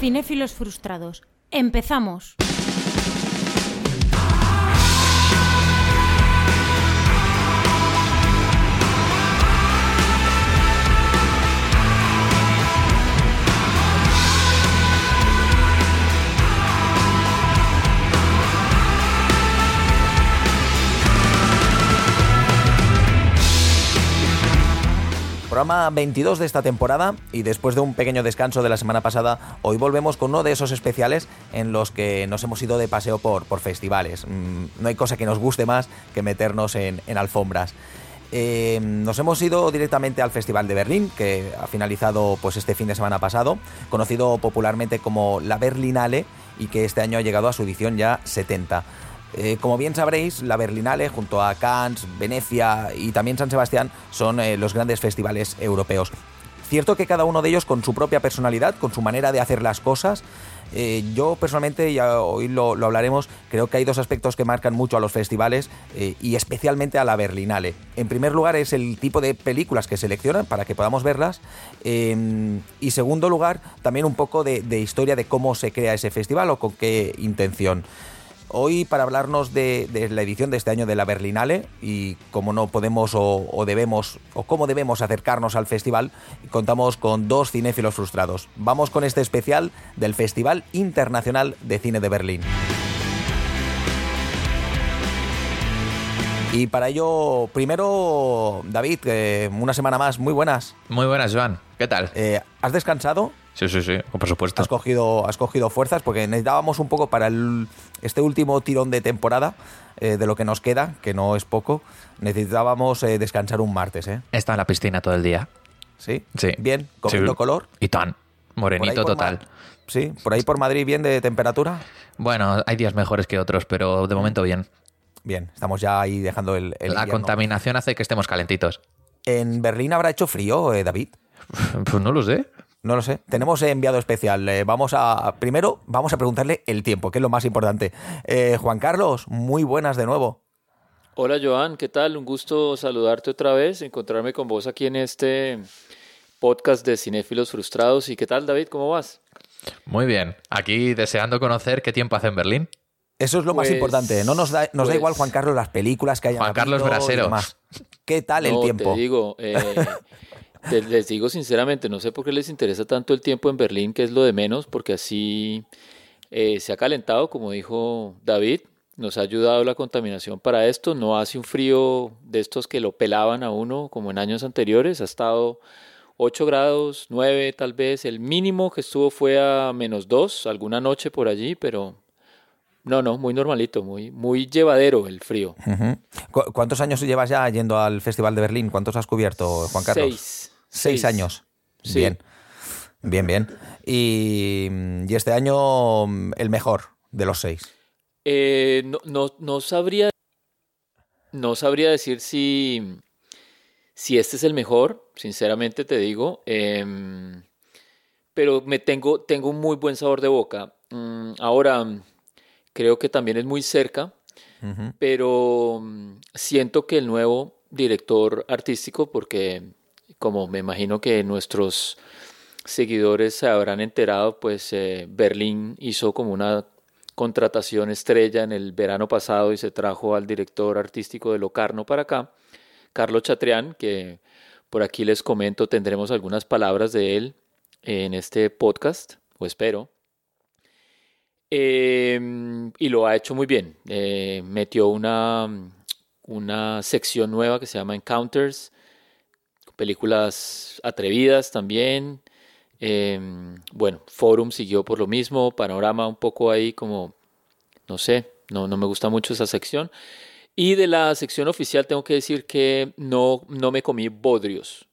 Cinéfilos frustrados. Empezamos. Programa 22 de esta temporada y después de un pequeño descanso de la semana pasada, hoy volvemos con uno de esos especiales en los que nos hemos ido de paseo por, festivales. Mm, no hay cosa que nos guste más que meternos en, en alfombras. Eh, nos hemos ido directamente al Festival de Berlín, que ha finalizado pues este fin de semana pasado, conocido popularmente como la Berlinale y que este año ha llegado a su edición ya 70. Eh, como bien sabréis, la Berlinale, junto a Cannes, Venecia y también San Sebastián, son eh, los grandes festivales europeos. Cierto que cada uno de ellos con su propia personalidad, con su manera de hacer las cosas. Eh, yo personalmente, ya hoy lo, hablaremos, creo que hay dos aspectos que marcan mucho a los festivales eh, y especialmente a la Berlinale. En primer lugar es el tipo de películas que seleccionan para que podamos verlas eh, y segundo lugar también un poco de, de historia de cómo se crea ese festival o con qué intención. Hoy para hablarnos de, de, la edición de este año de la Berlinale y cómo no podemos o, o, debemos o cómo debemos acercarnos al festival, contamos con dos cinéfilos frustrados. Vamos con este especial del Festival Internacional de Cine de Berlín. Y para ello, primero, David, eh, una semana más, muy buenas. Muy buenas, Joan. ¿Qué tal? Eh, ¿Has descansado? Sí, sí, sí, por supuesto. Has cogido, has cogido fuerzas porque necesitábamos un poco para el, este último tirón de temporada, eh, de lo que nos queda, que no es poco, necesitábamos eh, descansar un martes. ¿eh? Estado en la piscina todo el día. ¿Sí? Sí. Bien, cogiendo Sí. color. Y tan. Morenito por total. Ma- Sí, por ahí por Madrid bien de temperatura. Bueno, hay días mejores que otros, pero de momento bien. Bien, estamos ya ahí dejando el, el la invierno. contaminación hace que estemos calentitos. ¿En Berlín habrá hecho frío, eh, David? Pues no lo sé. No lo sé. Tenemos enviado especial. Eh, vamos a. Primero, vamos a preguntarle el tiempo, que es lo más importante. Eh, Juan Carlos, muy buenas de nuevo. Hola Joan, ¿qué tal? Un gusto saludarte otra vez, encontrarme con vos aquí en este podcast de Cinéfilos Frustrados. ¿Y qué tal David? ¿Cómo vas? Muy bien. Aquí deseando conocer qué tiempo hace en Berlín. Eso es lo más Pues- importante. No nos da, nos da pues- igual, Juan Carlos, las películas que hay Juan Carlos Braseros. ¿Qué tal el no, tiempo? te digo, eh, les digo sinceramente, no sé por qué les interesa tanto el tiempo en Berlín, que es lo de menos, porque así eh, se ha calentado, como dijo David, nos ha ayudado la contaminación para esto, no hace un frío de estos que lo pelaban a uno como en años anteriores, ha estado 8 grados, 9 tal vez, el mínimo que estuvo fue a menos 2, alguna noche por allí, pero no, no, muy normalito, muy, muy llevadero el frío. Ujú. ¿Cu- ¿Cuántos años llevas ya yendo al Festival de Berlín? ¿Cuántos has cubierto, Juan Carlos? Seis. Seis años. Sí. Bien. Bien, bien. Y, y este año mm, el mejor de los seis. Eh, no, no, no sabría, no sabría decir si, si este es el mejor, sinceramente te digo, em, pero me tengo, tengo un muy buen sabor de boca. Mm, ahora, creo que también es muy cerca, pero mm, siento que el nuevo director artístico, porque como me imagino que nuestros seguidores se habrán enterado, pues eh, Berlín hizo como una contratación estrella en el verano pasado y se trajo al director artístico de Locarno para acá, Carlos Chatrián, que por aquí les comento, tendremos algunas palabras de él en este podcast, o espero. Eh, y lo ha hecho muy bien. Eh, metió una, una sección nueva que se llama Encounters, películas atrevidas también. Eh, bueno, Forum siguió por lo mismo, Panorama un poco ahí como, no sé, no, no me gusta mucho esa sección. Y de la sección oficial tengo que decir que no, no me comí bodrios.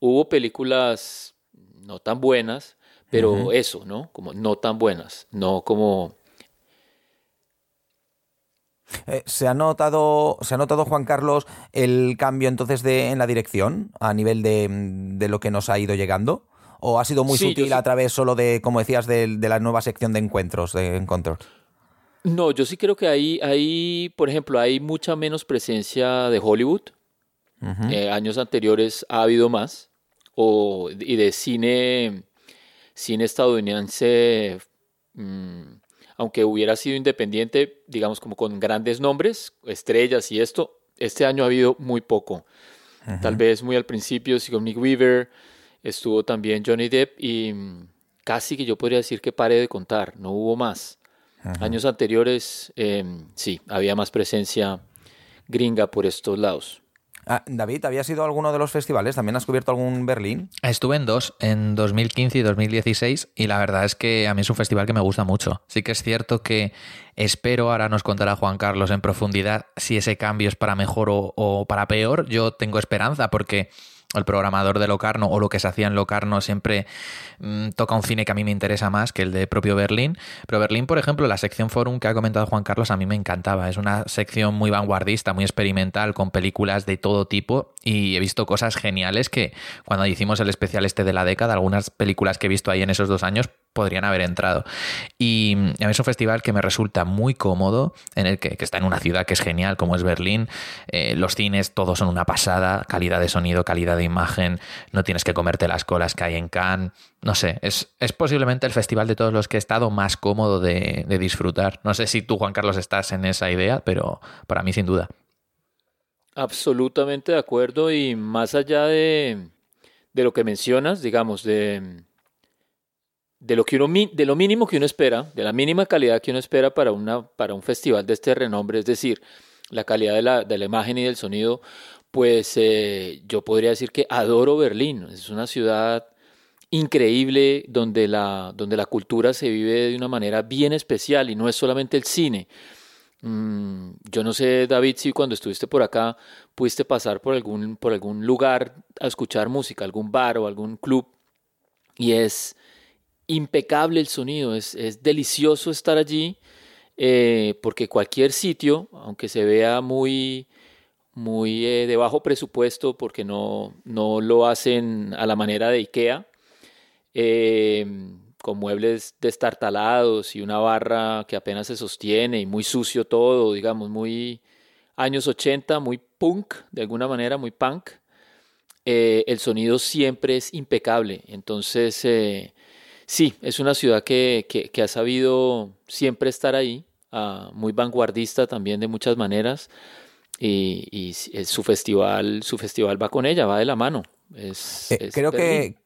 Hubo películas no tan buenas, pero eso, ¿no? Como no tan buenas, no como... Eh, ¿Se ha notado, se ha notado Juan Carlos, el cambio entonces de, en la dirección a nivel de, de lo que nos ha ido llegando? ¿O ha sido muy Sí, sutil sí- a través solo de, como decías, de, de la nueva sección de encuentros, de encuentros? No, yo sí creo que ahí, ahí, por ejemplo, hay mucha menos presencia de Hollywood. Eh, años anteriores ha habido más. O, y de cine, cine estadounidense, mm, aunque hubiera sido independiente, digamos como con grandes nombres, estrellas y esto, este año ha habido muy poco. Tal vez muy al principio, Sigourney Weaver, estuvo también Johnny Depp y mm, casi que yo podría decir que pare de contar, no hubo más. Años anteriores, em, sí, había más presencia gringa por estos lados. Ah, David, ¿habías ido a alguno de los festivales? ¿También has cubierto algún Berlín? Estuve en dos, en 2015 y 2016, y la verdad es que a mí es un festival que me gusta mucho. Sí que es cierto que espero, ahora nos contará Juan Carlos en profundidad si ese cambio es para mejor o, o para peor. Yo tengo esperanza porque el programador de Locarno o lo que se hacía en Locarno siempre mm, toca un cine que a mí me interesa más que el de propio Berlín. Pero Berlín, por ejemplo, la sección Forum que ha comentado Juan Carlos a mí me encantaba. Es una sección muy vanguardista, muy experimental, con películas de todo tipo y he visto cosas geniales que cuando hicimos el especial este de la década, algunas películas que he visto ahí en esos dos años podrían haber entrado. Y a mí es un festival que me resulta muy cómodo, en el que, está en una ciudad que es genial, como es Berlín. Eh, los cines todos son una pasada, calidad de sonido, calidad de imagen, no tienes que comerte las colas que hay en Cannes. No sé, es, es posiblemente el festival de todos los que he estado más cómodo de, de disfrutar. No sé si tú, Juan Carlos, estás en esa idea, pero para mí sin duda. Absolutamente de acuerdo y más allá de, de lo que mencionas, digamos, de de lo, que uno, de lo mínimo que uno espera, de la mínima calidad que uno espera para, una, para un festival de este renombre, es decir, la calidad de la, de imagen y del sonido, pues eh, yo podría decir que adoro Berlín. Es una ciudad increíble donde la, donde la cultura se vive de una manera bien especial y no es solamente el cine. Mm, yo no sé, David, si cuando estuviste por acá pudiste pasar por algún, por algún lugar a escuchar música, algún bar o algún club, y es impecable el sonido, es, delicioso estar allí, eh, porque cualquier sitio, aunque se vea muy, muy eh, de bajo presupuesto, porque no, no lo hacen a la manera de IKEA, eh, con muebles destartalados y una barra que apenas se sostiene y muy sucio todo, digamos, muy años 80, muy punk, de alguna manera, muy punk. el sonido siempre es impecable. Entonces, Sí, es una ciudad que, que, ha sabido siempre estar ahí, ah, muy vanguardista también de muchas maneras, y, y, su festival, su festival va con ella, va de la mano. Es, eh, creo que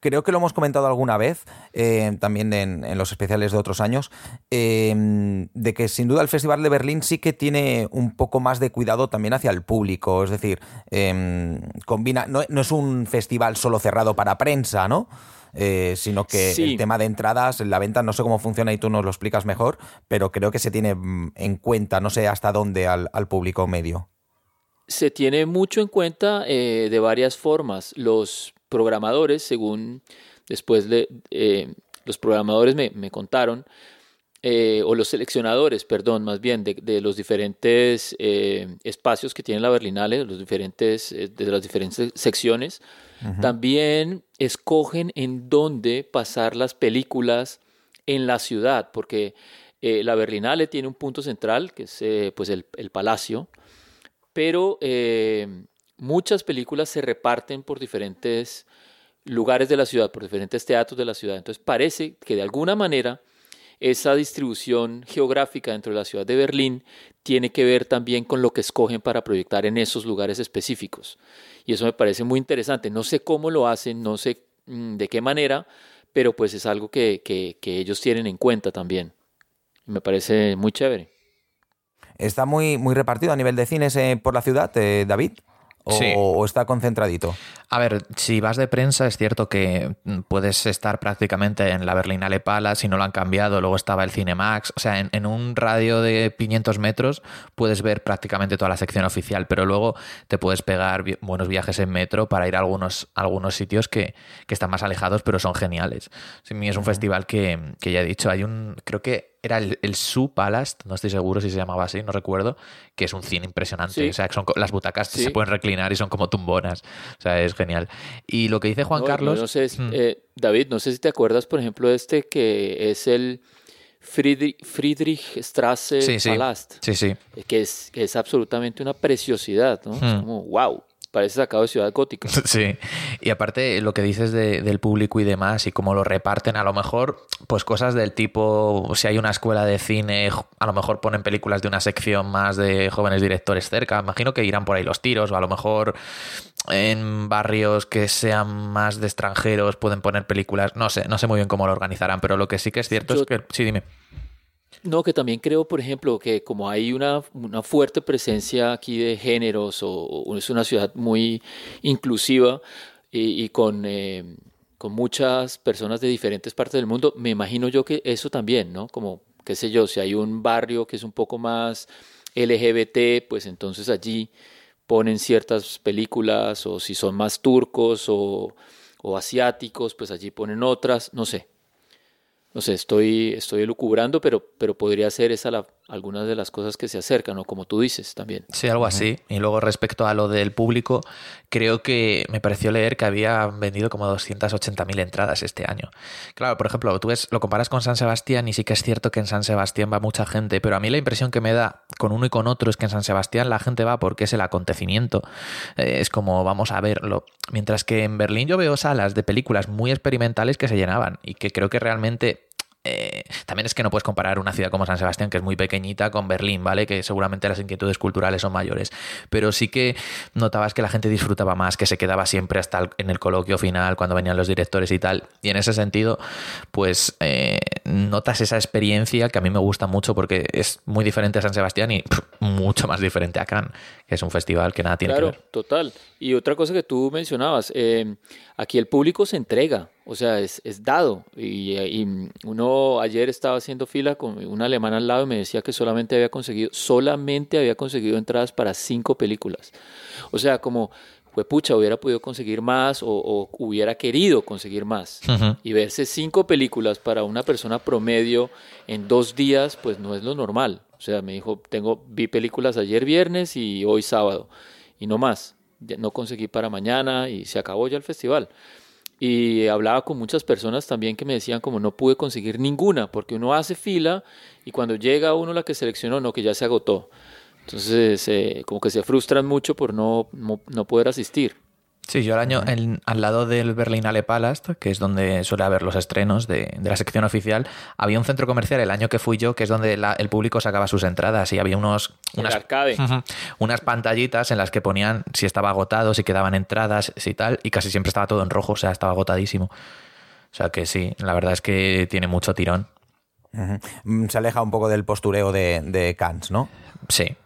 creo que lo hemos comentado alguna vez, eh, también en, los especiales de otros años, em, de que sin duda el Festival de Berlín sí que tiene un poco más de cuidado también hacia el público. Es decir, em, combina, no, no, es un festival solo cerrado para prensa, ¿no? Eh, sino que el tema de entradas, la venta, no sé cómo funciona y tú nos lo explicas mejor, pero creo que se tiene mm, en cuenta, no sé hasta dónde al, público medio. Se tiene mucho en cuenta eh, de varias formas. Los programadores, según después eh, los programadores me, me contaron, eh, o los seleccionadores, perdón, más bien, de, los diferentes eh, espacios que tiene la Berlinale, los diferentes, eh, de las diferentes secciones, también escogen en dónde pasar las películas en la ciudad, porque la Berlinale tiene un punto central, que es pues el, el, palacio, pero muchas películas se reparten por diferentes lugares de la ciudad, por diferentes teatros de la ciudad. Entonces parece que de alguna manera esa distribución geográfica dentro de la ciudad de Berlín tiene que ver también con lo que escogen para proyectar en esos lugares específicos. Y eso me parece muy interesante. No sé cómo lo hacen, no sé mm, de qué manera, pero pues es algo que, ellos tienen en cuenta también. Me parece muy chévere. Está muy, muy repartido a nivel de cines eh, por la ciudad, eh, David o, está concentradito? A ver, si vas de prensa, es cierto que puedes estar prácticamente en la Berlinale Palace, si no lo han cambiado, luego estaba el Cinemax, o sea, en, un radio de 500 metros puedes ver prácticamente toda la sección oficial, pero luego te puedes pegar buenos viajes en metro para ir a algunos, algunos sitios que, están más alejados, pero son geniales. Sí, es un festival que, que ya he dicho, hay un, creo que era el, el Su Palace, no estoy seguro si se llamaba así, no recuerdo, que es un cine impresionante. O sea, son, las butacas se pueden reclinar y son como tumbonas. O sea, es genial. Y lo que dice Juan Carlos. No, sé, mm. eh, David, no sé si te acuerdas, por ejemplo, este que es el Friedrich, Friedrichstrasse sí, Palast. Sí, sí. Que es, es absolutamente una preciosidad, ¿no? Es mm. como, wow. Parece sacado de Ciudad Gótica. Sí, y aparte lo que dices de, del público y demás y cómo lo reparten, a lo mejor, pues cosas del tipo, si hay una escuela de cine, a lo mejor ponen películas de una sección más de jóvenes directores cerca, imagino que irán por ahí los tiros, o a lo mejor en barrios que sean más de extranjeros pueden poner películas, no sé, no sé muy bien cómo lo organizarán, pero lo que sí que es cierto es que, sí, dime. No, que también creo, por ejemplo, que como hay una, una fuerte presencia aquí de géneros o, es una ciudad muy inclusiva y, con, eh, con muchas personas de diferentes partes del mundo, me imagino yo que eso también, ¿no? Como, qué sé yo, si hay un barrio que es un poco más LGBT, pues entonces allí ponen ciertas películas o si son más turcos o, o asiáticos, pues allí ponen otras, no sé no sé, estoy, estoy elucubrando, pero, pero podría ser esa la, algunas de las cosas que se acercan, ¿no? Como tú dices también. Sí, algo así. Y luego respecto a lo del público, creo que me pareció leer que había vendido como 280.000 entradas este año. Claro, por ejemplo, tú ves, lo comparas con San Sebastián y sí que es cierto que en San Sebastián va mucha gente, pero a mí la impresión que me da con uno y con otro es que en San Sebastián la gente va porque es el acontecimiento. Eh, es como vamos a verlo. Mientras que en Berlín yo veo salas de películas muy experimentales que se llenaban y que creo que realmente eh, también es que no puedes comparar una ciudad como San Sebastián, que es muy pequeñita, con Berlín, ¿vale? Que seguramente las inquietudes culturales son mayores. Pero sí que notabas que la gente disfrutaba más, que se quedaba siempre hasta en el coloquio final, cuando venían los directores y tal. Y en ese sentido, pues eh, notas esa experiencia que a mí me gusta mucho porque es muy diferente a San Sebastián y mucho más diferente a Cannes, que es un festival que nada tiene que ver. Claro, total. Y otra cosa que tú mencionabas, eh, aquí el público se entrega. O sea, es, es dado. Y, uno ayer estaba haciendo fila con un alemán al lado y me decía que solamente había conseguido, solamente había conseguido entradas para cinco películas. O sea, como, fue pucha, hubiera podido conseguir más o, hubiera querido conseguir más. Y verse cinco películas para una persona promedio en dos días, pues no es lo normal. O sea, me dijo, tengo, vi películas ayer viernes y hoy sábado. Y no más. No conseguí para mañana y se acabó ya el festival. Y hablaba con muchas personas también que me decían como no pude conseguir ninguna, porque uno hace fila y cuando llega uno la que seleccionó, no, que ya se agotó. Entonces, eh, como que se frustran mucho por no, no poder asistir. Sí, yo el año al lado del Berlinale Palast, que es donde suele haber los estrenos de, la sección oficial, había un centro comercial el año que fui yo, que es donde el público sacaba sus entradas y había unos unas, arcade. unas pantallitas en las que ponían si estaba agotado, si quedaban entradas, si tal, y casi siempre estaba todo en rojo, o sea, estaba agotadísimo. O sea que sí, la verdad es que tiene mucho tirón. Mm, se aleja un poco del postureo de, de Cannes, ¿no? Sí,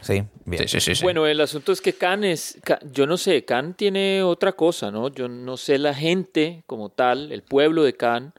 Sí, bien. Sí, sí, sí, bueno, el asunto es que Cannes, yo no sé, Cannes tiene otra cosa, ¿no? Yo no sé la gente como tal, el pueblo de Cannes,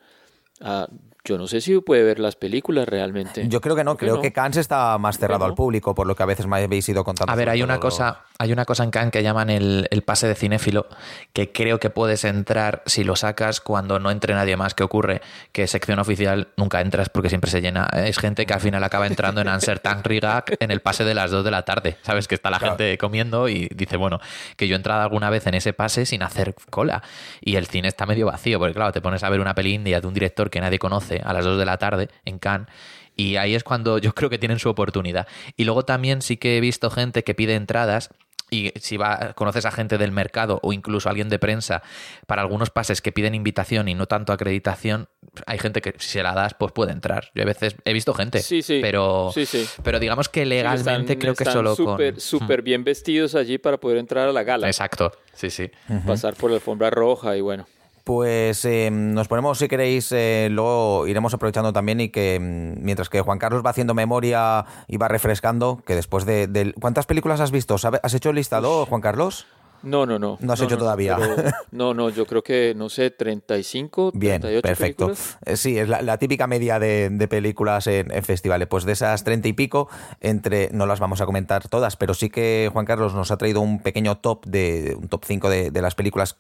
ah, yo no sé si puede ver las películas realmente. Yo creo que no, creo que, Cannes está más cerrado al público, por lo que a veces me habéis ido contando. A ver, hay una cosa, hay una cosa en Cannes que llaman el, pase de cinéfilo, que creo que puedes entrar si lo sacas cuando no entre nadie más. ¿Qué ocurre? Que sección oficial nunca entras porque siempre se llena. Es gente que al final acaba entrando en Anser Tank Rigak en el pase de las 2 de la tarde. Sabes que está la gente comiendo y dice, bueno, que yo he entrado alguna vez en ese pase sin hacer cola. Y el cine está medio vacío, porque claro, te pones a ver una peli india de un director que nadie conoce a las 2 de la tarde en Cannes. Y ahí es cuando yo creo que tienen su oportunidad. Y luego también sí que he visto gente que pide entradas y si va, conoces a gente del mercado o incluso alguien de prensa para algunos pases que piden invitación y no tanto acreditación, hay gente que si se la das, pues puede entrar. Yo a veces he visto gente, sí, sí, pero, sí, pero digamos que legalmente creo que solo super, con... Súper bien vestidos allí para poder entrar a la gala. Exacto, sí, sí. Pasar por la alfombra roja y bueno. Pues eh, nos ponemos, si queréis, eh, luego iremos aprovechando también y que mm, mientras que Juan Carlos va haciendo memoria y va refrescando, que después de... ¿Cuántas películas has visto? ¿Has hecho el listado, Juan Carlos? No, no, no. No has hecho todavía. no, no, yo creo que, no sé, 35, Bien, perfecto. Eh, sí, es la, típica media de, películas en, festivales. Pues de esas 30 y pico, entre, no las vamos a comentar todas, pero sí que Juan Carlos nos ha traído un pequeño top de un top 5 de, de las películas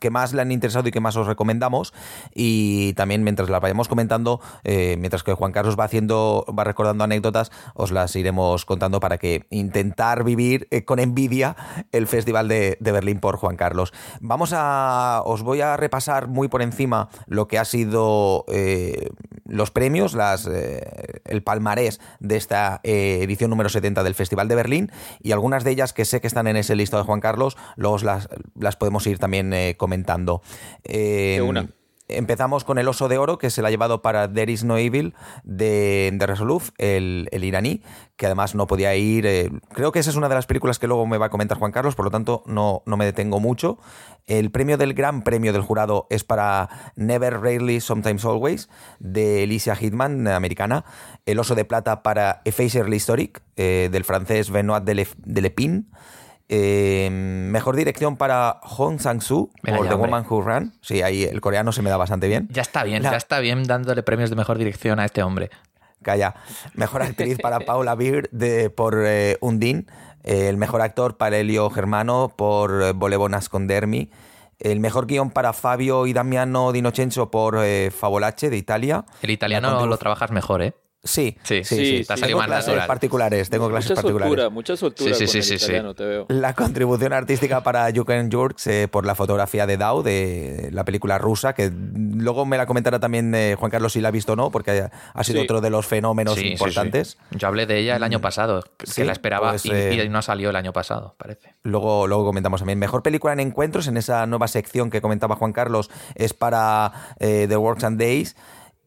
que más le han interesado y que más os recomendamos. Y también mientras las vayamos comentando, eh, mientras que Juan Carlos va haciendo, va recordando anécdotas, os las iremos contando para que intentar vivir eh, con envidia el Festival de, Berlín por Juan Carlos. Vamos a. Os voy a repasar muy por encima lo que ha sido eh, los premios, las, el palmarés de esta edición número 70 del Festival de Berlín y algunas de ellas que sé que están en ese listado de Juan Carlos, luego las, las podemos ir también eh, comentando. una. Empezamos con El Oso de Oro, que se la ha llevado para There Is No Evil de, de Resoluf, el, iraní, que además no podía ir. Eh, creo que esa es una de las películas que luego me va a comentar Juan Carlos, por lo tanto no, no me detengo mucho. El premio del Gran Premio del Jurado es para Never, Rarely, Sometimes Always, de Alicia Hitman, americana. El Oso de Plata para Effacer Historic, eh, del francés Benoit Delepin. Eh, mejor dirección para Hong Sang-soo por The Woman Who Ran. Sí, ahí el coreano se me da bastante bien. Ya está bien, ya está bien dándole premios de mejor dirección a este hombre. Calla. Mejor actriz para Paula Beer de, por eh, Undine. el mejor actor para Elio Germano por eh, Volevo Nascondermi. El mejor guion para Fabio y Damiano Dinocenzo por Favolace de Italia. El italiano lo trabajas mejor, ¿eh? Sí, sí, sí, tengo clases particulares, tengo clases mucha particulares. Soltura, mucha soltura sí, sí, sí, italiano, te veo. La contribución artística para Yuken Jurks eh, por la fotografía de Dao, de la película rusa, que luego me la comentará también eh, Juan Carlos si la ha visto o no, porque ha sido otro de los fenómenos importantes. Yo hablé de ella el año mm, pasado, que la esperaba pues, y, eh, no salió el año pasado, parece. Luego, luego comentamos también. Mejor película en encuentros, en esa nueva sección que comentaba Juan Carlos, es para The Works and Days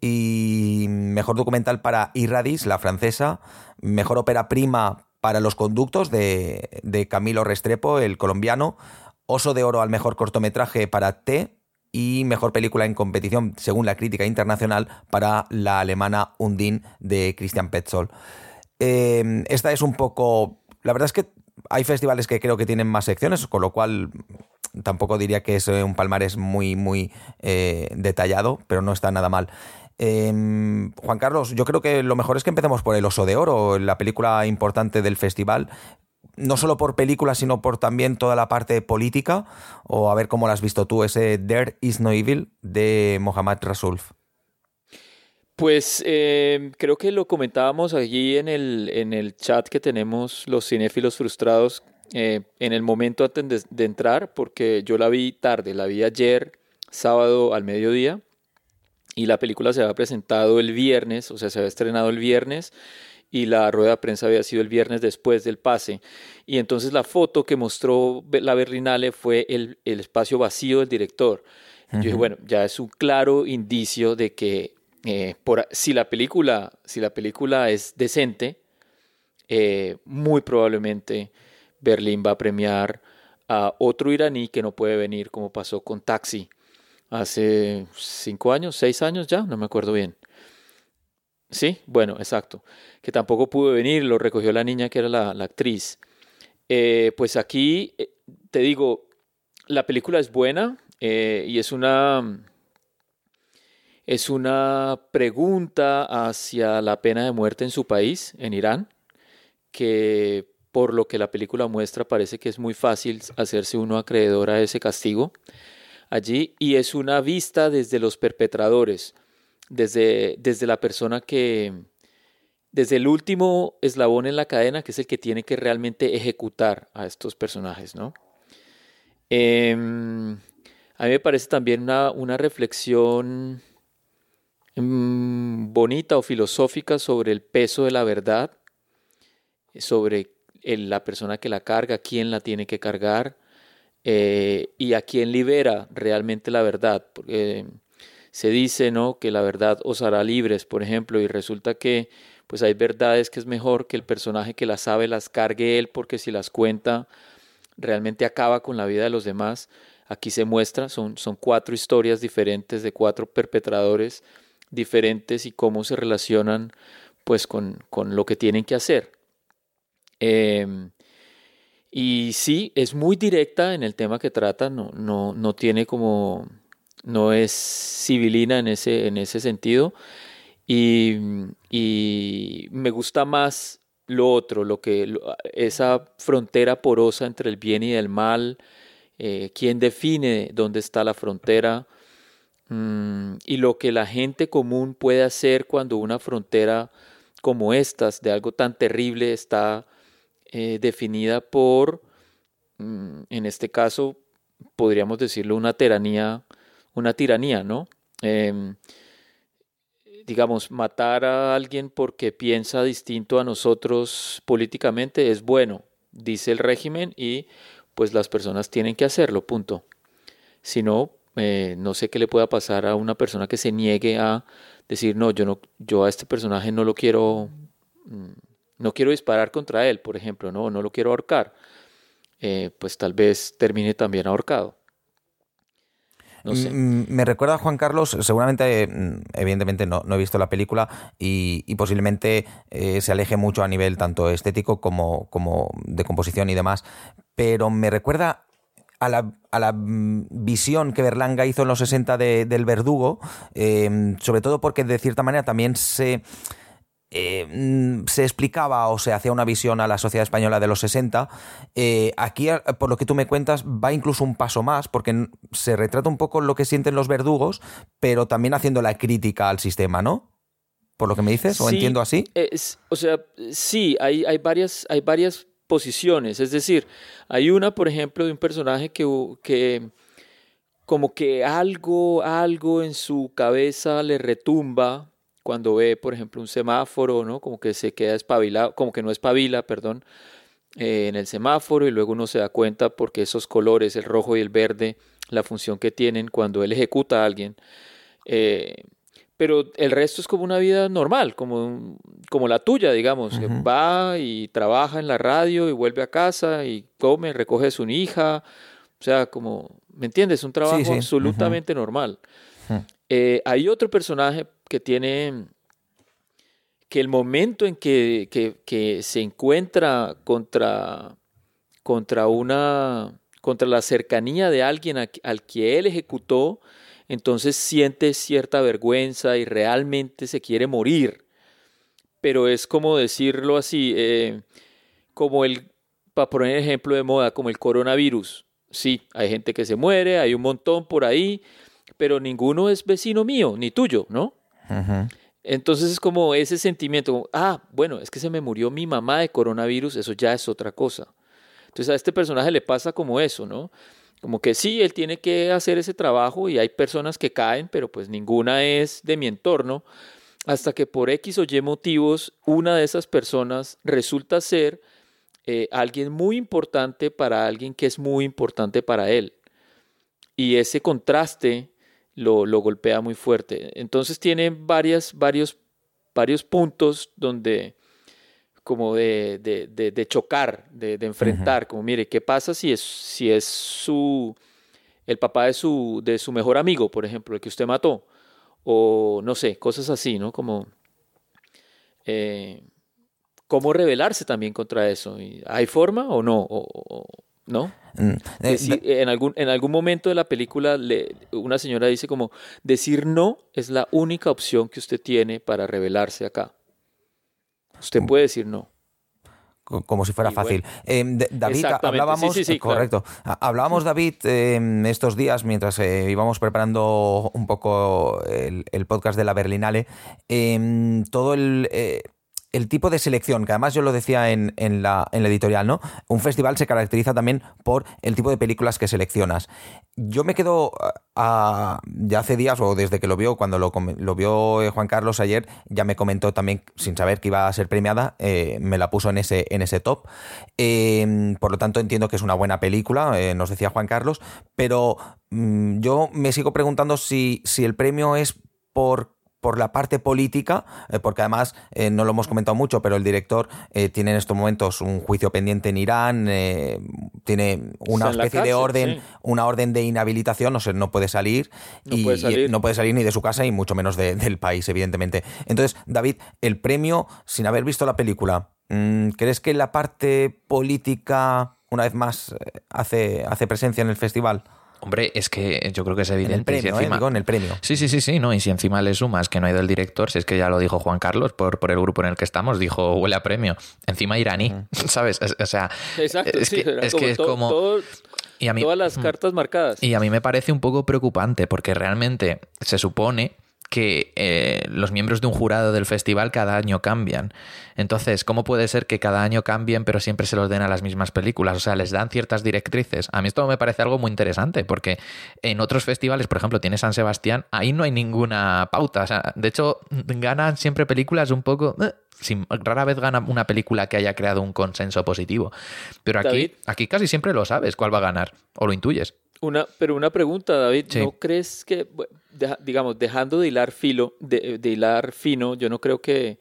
y mejor documental para Irradis, la francesa, mejor ópera prima para Los Conductos de, Camilo Restrepo, el colombiano, Oso de Oro al mejor cortometraje para T y mejor película en competición, según la crítica internacional, para la alemana Undine de Christian Petzold. Em, esta es un poco... La verdad es que hay festivales que creo que tienen más secciones, con lo cual tampoco diría que es un palmarés muy, muy eh, detallado, pero no está nada mal. Em, Juan Carlos, yo creo que lo mejor es que empecemos por El Oso de Oro, la película importante del festival. No solo por película, sino por también toda la parte política, o a ver cómo la has visto tú, ese There is no evil de Mohammad Rasulf. Pues em, creo que lo comentábamos allí en el, en el chat que tenemos los cinéfilos frustrados eh, en el momento antes de, entrar, porque yo la vi tarde, la vi ayer, sábado al mediodía, y la película se había presentado el viernes, o sea, se había estrenado el viernes y la rueda de prensa había sido el viernes después del pase. Y entonces la foto que mostró la Berlinale fue el, espacio vacío del director. Yo dije, bueno, ya es un claro indicio de que eh, por, si, la película, si la película es decente, eh, muy probablemente Berlín va a premiar a otro iraní que no puede venir, como pasó con Taxi hace cinco años, seis años ya, no me acuerdo bien. Sí, bueno, exacto. Que tampoco pudo venir, lo recogió la niña que era la, actriz. Eh, pues aquí, eh, te digo, la película es buena eh, y es una, es una pregunta hacia la pena de muerte en su país, en Irán, que por lo que la película muestra parece que es muy fácil hacerse uno acreedor a ese castigo allí y es una vista desde los perpetradores, desde, desde la persona que, desde el último eslabón en la cadena, que es el que tiene que realmente ejecutar a estos personajes, ¿no? Em, a mí me parece también una, una reflexión mm, bonita o filosófica sobre el peso de la verdad, sobre la persona que la carga, quién la tiene que cargar, eh, y a quién libera realmente la verdad. Porque se dice ¿no? que la verdad os hará libres, por ejemplo, y resulta que pues hay verdades que es mejor que el personaje que las sabe las cargue él, porque si las cuenta realmente acaba con la vida de los demás. Aquí se muestra, son, son cuatro historias diferentes de cuatro perpetradores diferentes y cómo se relacionan pues con, con lo que tienen que hacer. Eh, y sí, es muy directa en el tema que trata, no, no, no tiene como, no es civilina en ese, en ese sentido. Y, me gusta más lo otro, lo que esa frontera porosa entre el bien y el mal, eh, quién define dónde está la frontera mm, y lo que la gente común puede hacer cuando una frontera como estas, de algo tan terrible, está eh, definida por, mm, en este caso, podríamos decirlo, una tiranía, una tiranía, ¿no? Em, digamos, matar a alguien porque piensa distinto a nosotros políticamente es bueno, dice el régimen, y pues las personas tienen que hacerlo, punto. Si no, eh, no sé qué le pueda pasar a una persona que se niegue a decir, no, yo no, yo a este personaje no lo quiero, mm, no quiero disparar contra él, por ejemplo, no, no lo quiero ahorcar. Eh, pues tal vez termine también ahorcado. Me recuerda a Juan Carlos, seguramente, mm, evidentemente no, he visto la película y, posiblemente eh, se aleje mucho a nivel tanto estético como, como de composición y demás, pero me recuerda a la, a la, mm, visión que Berlanga hizo en los 60 del verdugo, eh, sobre todo porque de cierta manera también se eh, mm, se explicaba o se hacía una visión a la sociedad española de los 60. Eh, aquí, eh, por lo que tú me cuentas, va incluso un paso más, porque se retrata un poco lo que sienten los verdugos, pero también haciendo la crítica al sistema, ¿no? Por lo que me dices, ¿o entiendo así? o sea, sí, hay, hay, varias, hay varias posiciones. Es decir, hay una, por ejemplo, de un personaje que, que como que algo, algo en su cabeza le retumba cuando ve, por ejemplo, un semáforo, ¿no? Como que se queda espabilado, como que no espabila, perdón, eh, en el semáforo y luego uno se da cuenta porque esos colores, el rojo y el verde, la función que tienen cuando él ejecuta a alguien. Eh, pero el resto es como una vida normal, como, como la tuya, digamos. Va y trabaja en la radio y vuelve a casa y come, recoge a su hija. O sea, como, ¿me entiendes? Un trabajo absolutamente normal. Eh, hay otro personaje que tiene que el momento en que, se encuentra contra, contra una contra la cercanía de alguien al que él ejecutó, entonces siente cierta vergüenza y realmente se quiere morir. Pero es como decirlo así, eh, como el, para poner ejemplo de moda, como el coronavirus. Sí, hay gente que se muere, hay un montón por ahí, pero ninguno es vecino mío, ni tuyo, ¿no? Entonces es como ese sentimiento, ah, bueno, es que se me murió mi mamá de coronavirus, eso ya es otra cosa. Entonces a este personaje le pasa como eso, ¿no? Como que sí, él tiene que hacer ese trabajo y hay personas que caen, pero pues ninguna es de mi entorno, hasta que por X o Y motivos una de esas personas resulta ser eh, alguien muy importante para alguien que es muy importante para él. Y ese contraste lo, golpea muy fuerte. Entonces tiene varias, varios, varios puntos donde como de, de, chocar, de, enfrentar, como mire, ¿qué pasa si es, si es su, el papá de su, de su mejor amigo, por ejemplo, el que usted mató? O no sé, cosas así, ¿no? Como eh, cómo rebelarse también contra eso. ¿Hay forma o no? O, ¿No? Mm, eh, en, algún, en algún momento de la película le, una señora dice como, decir no es la única opción que usted tiene para revelarse acá. Usted mm. puede decir no como si fuera fácil. Em, David, hablábamos, correcto, hablábamos David em, estos días mientras eh, íbamos preparando un poco el, podcast de la Berlinale, em, todo el, eh, el tipo de selección, que además yo lo decía en, la, editorial, ¿no? Un festival se caracteriza también por el tipo de películas que seleccionas. Yo me quedo ya hace días, o desde que lo vio, cuando lo, vio eh, Juan Carlos ayer, ya me comentó también, sin saber que iba a ser premiada, eh, me la puso en ese, en ese top. Em, por lo tanto, entiendo que es una buena película, eh, nos decía Juan Carlos, pero mm, yo me sigo preguntando si, si el premio es por por la parte política, eh, porque además eh, no lo hemos comentado mucho, pero el director eh, tiene en estos momentos un juicio pendiente en Irán, tiene una especie de orden, una orden de inhabilitación, o sea, no puede salir no y, puede salir. no puede salir ni de su casa y mucho menos del país, evidentemente. Entonces, David, el premio, sin haber visto la película, mm, ¿crees que la parte política, una vez más, hace, hace presencia en el festival? Hombre, es que yo creo que es evidente. En el premio, si encima... en el premio. Sí, sí, sí, sí, no. Y si encima le sumas que no ha ido el director, si es que ya lo dijo Juan Carlos por, por el grupo en el que estamos, dijo huele a premio. Encima iraní, ¿sabes? O sea, Exacto, es, que, es, que es como. Y a mí, todas las cartas marcadas. Y a mí me parece un poco preocupante porque realmente se supone que eh, los miembros de un jurado del festival cada año cambian. Entonces, ¿cómo puede ser que cada año cambien pero siempre se los den a las mismas películas? O sea, les dan ciertas directrices. A mí esto me parece algo muy interesante porque en otros festivales, por ejemplo, tiene San Sebastián, ahí no hay ninguna pauta. O sea, de hecho, ganan siempre películas un poco... eh, sin- rara vez gana una película que haya creado un consenso positivo. Pero aquí, David. aquí casi siempre lo sabes cuál va a ganar o lo intuyes. Una, pero una pregunta, David, Sí. ¿no crees que, digamos, dejando de hilar filo, de, hilar fino, yo no creo que,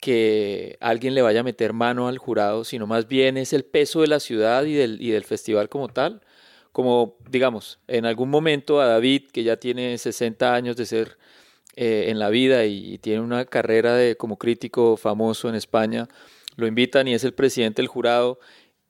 que alguien le vaya a meter mano al jurado, sino más bien es el peso de la ciudad y del, y del festival como tal? Como, digamos, en algún momento a David, que ya tiene 60 años de ser eh, en la vida y, y tiene una carrera de, como crítico famoso en España, lo invitan y es el presidente del jurado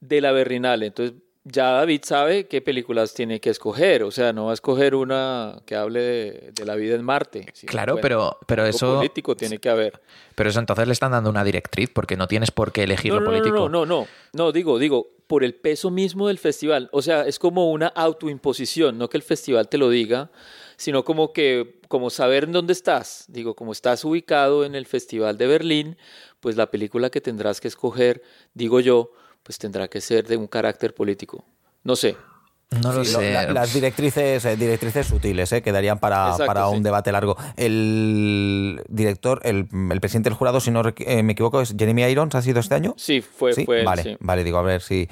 de la Berrinale. Entonces, ya David sabe qué películas tiene que escoger. O sea, no va a escoger una que hable de, de la vida en Marte. Claro, pero, pero algo eso. político tiene que haber. Pero eso entonces le están dando una directriz, porque no tienes por qué elegir No, lo no, no, político. no, no, no, no, digo, digo, por el peso mismo del festival. O sea, es como una autoimposición, no que el festival te lo diga, sino como que, como saber en dónde estás. Digo, como estás ubicado en el Festival de Berlín, pues la película que tendrás que escoger, digo yo, pues tendrá que ser de un carácter político. No sé. No lo Sí, sé. la- las directrices, eh, directrices sutiles, eh, quedarían para, Exacto, para un sí. debate largo. El director, el, el presidente del jurado, si no eh, me equivoco, es Jeremy Irons, ¿ha sido este año? Sí, fue, Sí, fue vale, sí. vale, digo, a ver si.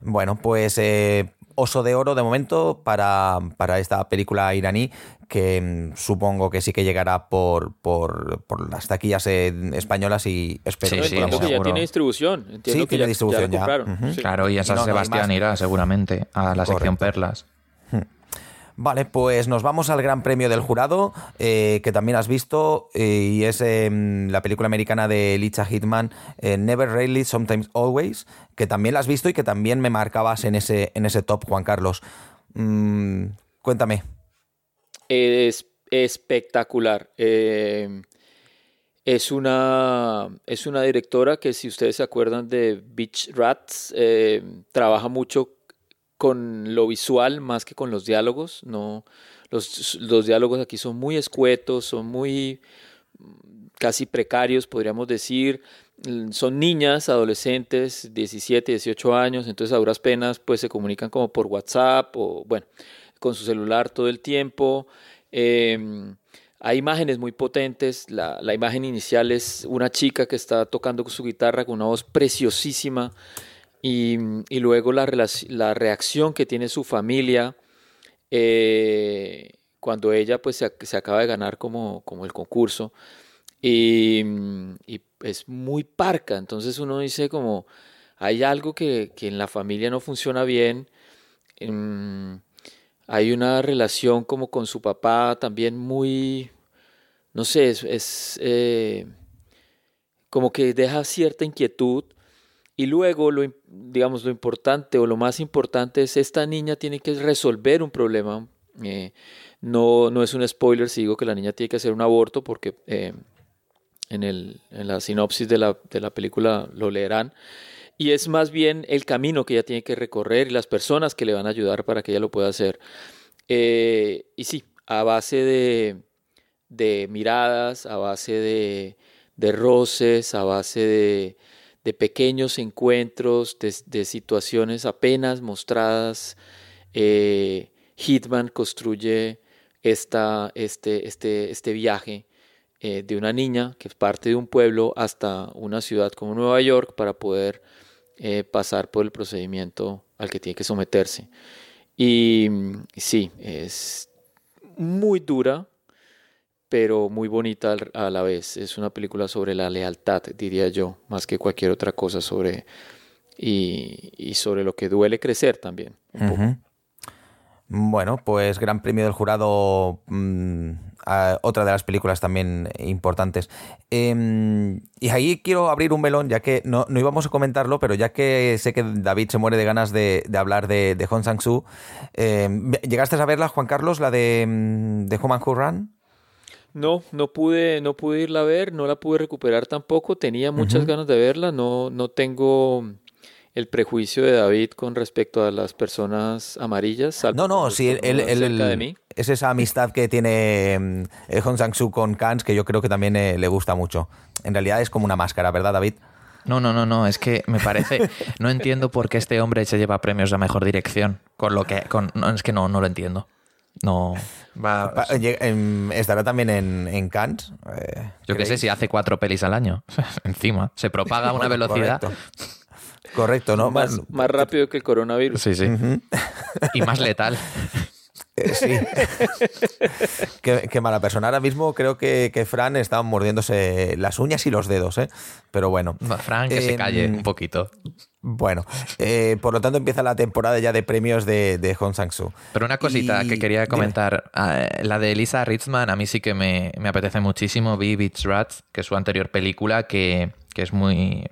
Bueno, pues eh, oso de oro de momento para, para esta película iraní, que mm, supongo que sí que llegará por, por, por las taquillas eh, españolas y espero Sí, que sí, que ya tiene distribución. Entiendo Sí, que tiene ya, distribución ya. ya. sí. Claro, y en Y San no, Sebastián más. irá seguramente a la sección. Perlas. Vale, pues nos vamos al Gran Premio del Jurado, eh, que también has visto, eh, y es la película americana de Licha Hitman, eh, Never Rarely, Sometimes Always, que también la has visto y que también me marcabas en ese, en ese top, Juan Carlos. Mm, cuéntame. Es espectacular. Es, una, es una directora que, si ustedes se acuerdan de Beach Rats, trabaja mucho con lo visual más que con los diálogos. No, los, los diálogos aquí son muy escuetos, son muy mm, casi precarios, podríamos decir. Mm, Son niñas, adolescentes, 17, 18 años, entonces a duras penas pues se comunican como por WhatsApp o bueno, con su celular todo el tiempo. Eh, hay imágenes muy potentes. La, la imagen inicial es una chica que está tocando su guitarra con una voz preciosísima. Y, y luego la, reacción que tiene su familia eh, cuando ella pues se, ac- se acaba de ganar como, como el concurso. Y, y es muy parca. Entonces uno dice como, hay algo que, que en la familia no funciona bien. Mm, hay una relación como con su papá también muy, no sé, es, es, eh, como que deja cierta inquietud. Y luego, lo, digamos, lo importante o lo más importante es esta niña tiene que resolver un problema. Eh, no, no es un spoiler si digo que la niña tiene que hacer un aborto porque eh, en, el, en la sinopsis de la, de la película lo leerán. Y es más bien el camino que ella tiene que recorrer y las personas que le van a ayudar para que ella lo pueda hacer. Eh, y sí, a base de, de miradas, a base de, de roces, a base de, de pequeños encuentros, de, de situaciones apenas mostradas, eh, Hitman construye esta, este, este, este viaje eh, de una niña que parte de un pueblo hasta una ciudad como Nueva York para poder eh, pasar por el procedimiento al que tiene que someterse. Y mm, sí, es muy dura, pero muy bonita a la vez. Es una película sobre la lealtad, diría yo, más que cualquier otra cosa sobre y, sobre lo que duele crecer también. Bueno, pues Gran Premio del Jurado, mm, otra de las películas también importantes. Em, y ahí quiero abrir un melón, ya que no, no íbamos a comentarlo, pero ya que sé que David se muere de ganas de, de hablar de, de Hong Sang-soo, em, ¿llegaste a verla, Juan Carlos, la de, mm, de Human Who Run? No, no pude, no pude irla a ver, no la pude recuperar tampoco. Tenía muchas ganas de verla, no, no tengo el prejuicio de David con respecto a las personas amarillas. No, no, sí, él, él, él- cerca de mí. es esa amistad que tiene mm, eh, Hong Sang-soo con Kans que yo creo que también eh, le gusta mucho. En realidad es como una máscara, ¿verdad, David? No, no, no, no, es que me parece, no entiendo por qué este hombre se lleva premios a mejor dirección, con lo que, con, no, es que no, no lo entiendo. No, va, em, estará también en, en Cannes. eh, yo qué sé, si hace cuatro pelis al año, encima, se propaga a una Bueno, velocidad. Correcto, Correcto, ¿no? Más, más rápido que el coronavirus. sí, sí, y más letal. eh, sí. qué, qué mala persona. Ahora mismo creo que, que Fran está mordiéndose las uñas y los dedos, ¿eh? Pero bueno. Frank, que se Em, calle un poquito. Bueno, eh, por lo tanto empieza la temporada ya de premios de, de Hong Sang-soo. Pero una cosita Y- que quería comentar, eh, la de Elisa Ritzman a mí sí que me, me apetece muchísimo, vi Beach Rats, que es su anterior película, que, que es muy,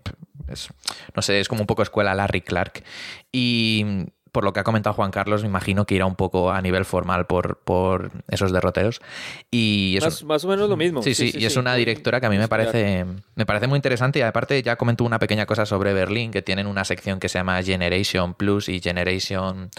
es- no sé, es como un poco escuela Larry Clark. Y por lo que ha comentado Juan Carlos, me imagino que irá un poco a nivel formal por, por esos derroteros. Y eso, Más, más o menos lo mismo. Sí, sí, y es una directora que a mí me parece, me parece muy interesante. Y aparte ya comentó una pequeña cosa sobre Berlín, que tienen una sección que se llama Generation Plus y Generation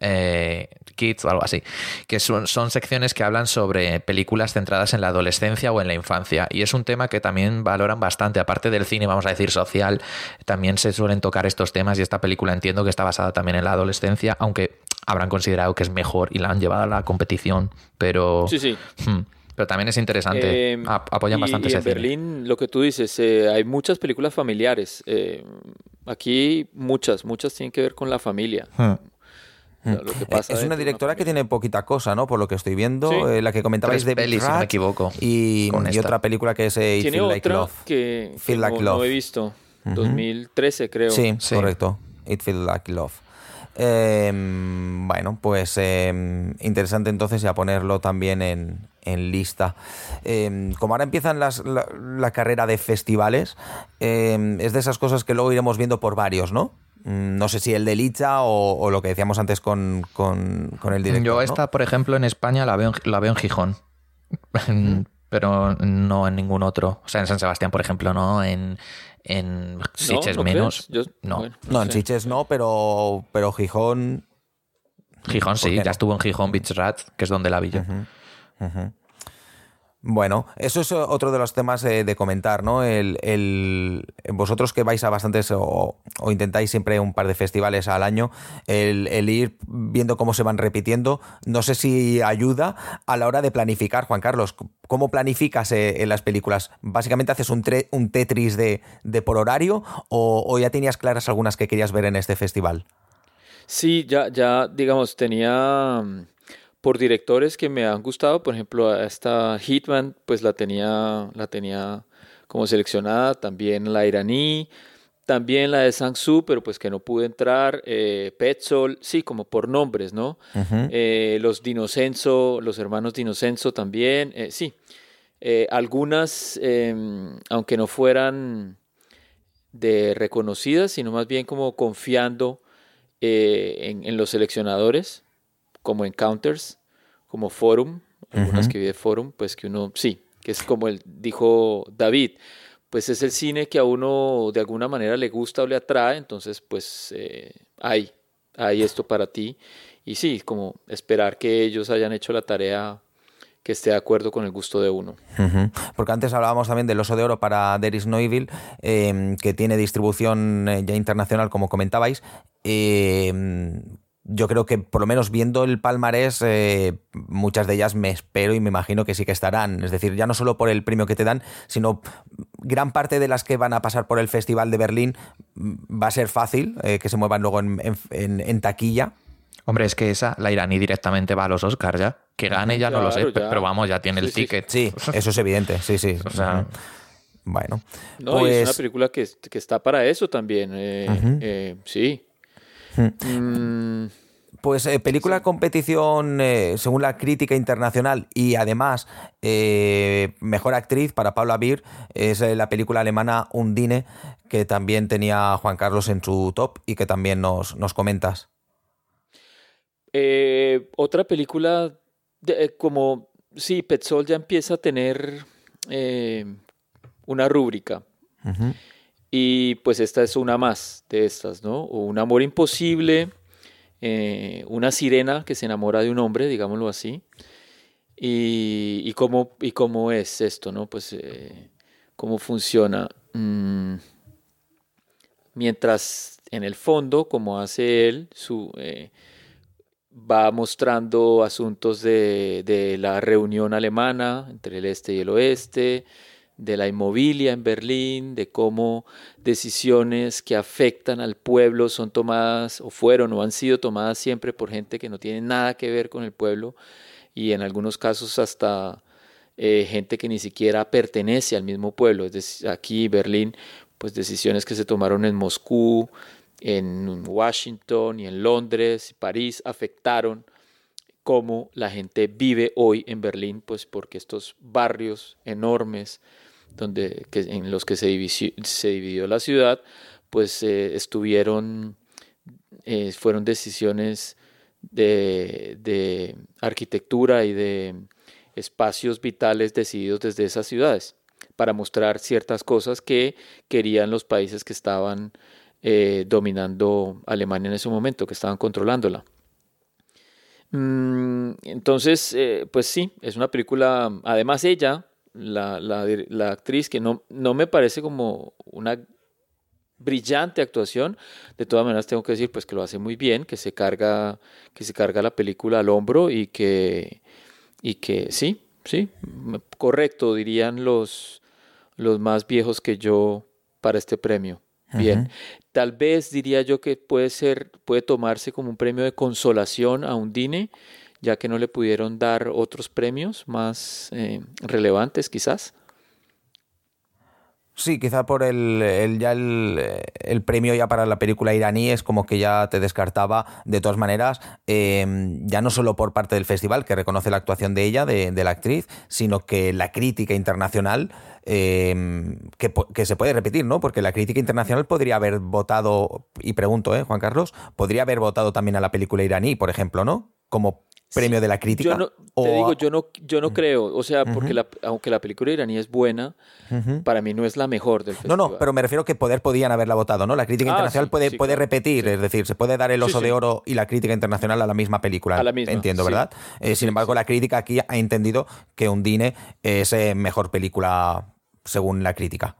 eh, Kids o algo así, que son, son secciones que hablan sobre películas centradas en la adolescencia o en la infancia. Y es un tema que también valoran bastante, aparte del cine, vamos a decir, social, también se suelen tocar estos temas y esta película entiendo que está basada también en la adolescencia, aunque habrán considerado que es mejor y la han llevado a la competición, pero... Sí, sí. Hmm. Pero también es interesante. Eh, Ap- apoyan y- bastante y ese en cine. Berlín, lo que tú dices, eh, hay muchas películas familiares. eh, aquí muchas, muchas tienen que ver con la familia. Hmm. O sea, lo que pasa es una directora que tiene poquita cosa, ¿no? Por lo que estoy viendo. Sí. Eh, la que comentabais Tres de pelis, si no me equivoco, Y, otra película que es eh, Feel Like otra Love. que, Feel no, Like no Love. he visto. 2013 creo. Sí, Sí. correcto. It Feels Like Love. Eh, bueno, pues eh, interesante entonces ya ponerlo también en, en lista. Eh, como ahora empiezan las, la, la carrera de festivales, es de esas cosas que luego iremos viendo por varios, ¿no? Mm, No sé si el de Licha o, o lo que decíamos antes con, con, con el director. Yo ¿no? esta, por ejemplo, en España la veo en, la veo en Gijón. Pero no en ningún otro. O sea, en San Sebastián, por ejemplo, no. En, en Sitges ¿no menos. Yo- no. bueno, No, en sé. Sitges no, pero, pero Gijón Gijón ¿Por sí, ya no? estuvo en Gijón Beach Rat, que es donde la vi yo. Bueno, eso es otro de los temas eh, de comentar, ¿no? El, vosotros que vais a bastantes o, intentáis siempre un par de festivales al año, el, ir viendo cómo se van repitiendo, no sé si ayuda a la hora de planificar, Juan Carlos. ¿Cómo planificas eh, en las películas? ¿Básicamente haces un, Tetris de, por horario o, o ya tenías claras algunas que querías ver en este festival? Sí, ya, ya, digamos, tenía por directores que me han gustado, por ejemplo, a esta Hitman, pues la tenía, la tenía como seleccionada, también la iraní, también la de Sang-Soo, pero pues que no pude entrar, eh, Petzol, sí, como por nombres, ¿no? Eh, los Dinocenso, los hermanos Dinocenso también, eh, sí. Eh, algunas, em, aunque no fueran de reconocidas, sino más bien como confiando en, en los seleccionadores, como Encounters, como Forum, algunas Ujú. que vi de Forum, pues que uno, sí, que es como el, dijo David, pues es el cine que a uno de alguna manera le gusta o le atrae, entonces pues eh, hay, hay esto para ti. Y sí, como esperar que ellos hayan hecho la tarea que esté de acuerdo con el gusto de uno. Ujú. Porque antes hablábamos también del Oso de Oro para There is no Evil, eh, que tiene distribución eh, ya internacional, como comentabais. Eh, yo creo que por lo menos viendo el palmarés, eh, muchas de ellas me espero y me imagino que sí que estarán. Es decir, ya no solo por el premio que te dan, sino gran parte de las que van a pasar por el Festival de Berlín mm, va a ser fácil eh, que se muevan luego en, en- en- en taquilla. Hombre, es que esa, la iraní directamente va a los Oscars ya. Que gane ya no lo sé, Claro, pero vamos, ya tiene el Sí, sí, sí. ticket. Sí, eso es evidente, sí, sí. O sea, bueno. No, y es una pues película que, que está para eso también. eh, eh, sí. Mm, Pues eh, película competición eh, según la crítica internacional y además eh, mejor actriz para Paula Beer es la película alemana Undine que también tenía Juan Carlos en su top y que también nos, nos comentas. otra película, de- como, sí, Petzol ya empieza a tener una rúbrica. Y pues esta es una más de estas, ¿no? Un amor imposible, eh, una sirena que se enamora de un hombre, digámoslo así. Y, y, cómo, y cómo es esto, ¿no? Pues eh, cómo funciona. Mm, mientras en el fondo, como hace él, su, eh, va mostrando asuntos de, de, la reunión alemana entre el este y el oeste, de la inmobilia en Berlín, de cómo decisiones que afectan al pueblo son tomadas o fueron o han sido tomadas siempre por gente que no tiene nada que ver con el pueblo y en algunos casos hasta eh, gente que ni siquiera pertenece al mismo pueblo. Es decir, aquí Berlín, pues decisiones que se tomaron en Moscú, en Washington y en Londres París afectaron cómo la gente vive hoy en Berlín, pues porque estos barrios enormes donde, en los que se dividió, la ciudad, pues eh, estuvieron, eh, fueron decisiones de, arquitectura y de espacios vitales decididos desde esas ciudades para mostrar ciertas cosas que querían los países que estaban eh, dominando Alemania en ese momento, que estaban controlándola. Mm, entonces, pues sí, es una película, además ella, la, la, la, actriz, que no, no me parece como una brillante actuación, de todas maneras tengo que decir pues que lo hace muy bien, que se carga, que se carga la película al hombro y que, y que sí, sí, correcto, dirían los, los más viejos que yo para este premio. Bien, tal vez diría yo que puede ser, puede tomarse como un premio de consolación a Undine, ya que no le pudieron dar otros premios más eh, relevantes, quizás. Sí, quizá por el, el ya el, el, premio ya para la película iraní es como que ya te descartaba de todas maneras, eh, ya no solo por parte del festival que reconoce la actuación de ella, de, la actriz, sino que la crítica internacional eh, que, que, se puede repetir, ¿no? Porque la crítica internacional podría haber votado, y pregunto, ¿eh, Juan Carlos? Podría haber votado también a la película iraní, por ejemplo, ¿no? Como premio de la crítica. Yo no, o te digo, yo no, yo no creo, o sea, porque uh -huh. la, aunque la película iraní es buena, uh -huh. para mí no es la mejor del festival. No, no, pero me refiero que poder podían haberla votado, ¿no? La crítica Ah, internacional sí, puede, sí, puede repetir, es decir, se puede dar el oso de oro y la crítica internacional a la misma película. A la misma, Entiendo. ¿verdad? Eh, sin embargo, la crítica aquí ha entendido que Undine es eh, mejor película según la crítica.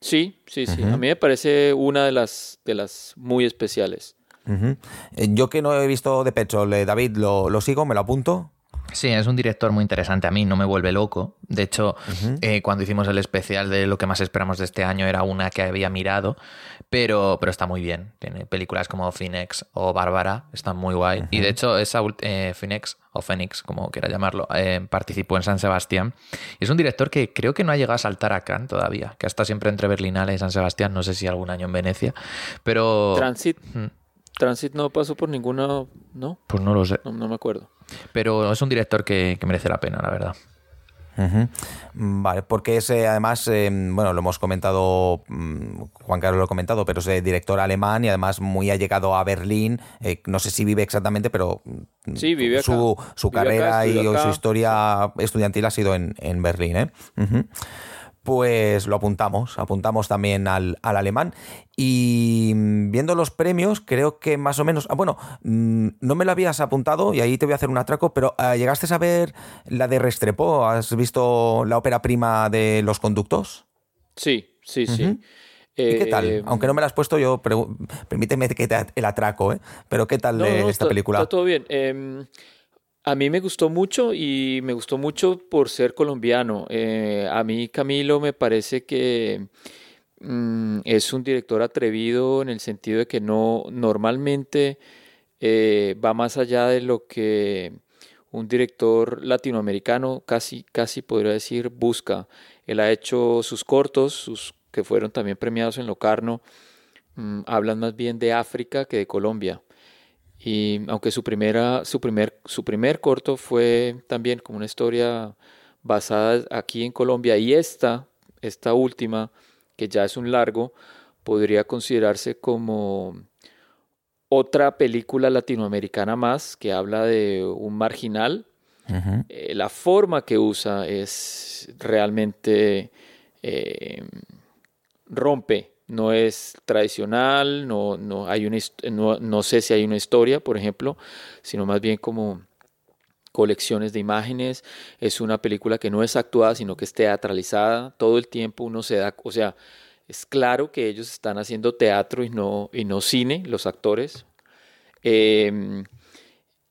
Sí, sí, sí. A mí me parece una de las, de las muy especiales. Eh, Yo que no he visto de pecho, David, lo, lo sigo, me lo apunto. Sí, es un director muy interesante. A mí no me vuelve loco. De hecho, eh, cuando hicimos el especial de lo que más esperamos de este año era una que había mirado, pero, pero está muy bien. Tiene películas como Phoenix o Bárbara, están muy guay. Y de hecho, esa ult- eh, Phoenix o Phoenix, como quiera llamarlo, eh, participó en San Sebastián. Y es un director que creo que no ha llegado a saltar a Cannes todavía, que está siempre entre Berlinale y San Sebastián. No sé si algún año en Venecia, pero. Transit, Mm, Transit no pasó por ninguna, ¿no? Pues no lo sé. No, no me acuerdo. Pero es un director que, que merece la pena, la verdad. Mm, Vale, porque es eh, además, eh, bueno, lo hemos comentado, mm, Juan Carlos lo ha comentado, pero es eh, director alemán y además muy allegado a Berlín. eh, no sé si vive exactamente, pero mm, Sí, vive acá. su, su Vive acá, carrera y su historia estudiantil ha sido en, en Berlín. ¿eh? Pues lo apuntamos, apuntamos también al, al alemán. Y mm, viendo los premios, creo que más o menos. Ah, bueno, mm, no me lo habías apuntado y ahí te voy a hacer un atraco, pero ah, ¿llegaste a ver la de Restrepo? ¿Has visto la ópera prima de los conductos? Sí, sí, sí. ¿Y qué tal? Eh, Aunque no me la has puesto, yo permíteme que te el atraco, ¿eh? Pero ¿qué tal No, no, esta está- película? Está todo bien. Eh, a mí me gustó mucho y me gustó mucho por ser colombiano. Eh, a mí Camilo me parece que mm, es un director atrevido en el sentido de que no normalmente eh, va más allá de lo que un director latinoamericano casi, casi podría decir busca. Él ha hecho sus cortos, sus que fueron también premiados en Locarno, mm, hablan más bien de África que de Colombia. Y aunque su primera, su primer, su primer corto fue también como una historia basada aquí en Colombia, y esta, esta última, que ya es un largo, podría considerarse como otra película latinoamericana más que habla de un marginal. Eh, la forma que usa es realmente eh, rompe no es tradicional, no, no, hay una, no, no sé si hay una historia, por ejemplo, sino más bien como colecciones de imágenes. Es una película que no es actuada, sino que es teatralizada. Todo el tiempo uno se da, o sea, es claro que ellos están haciendo teatro y no, y no cine, los actores. Em,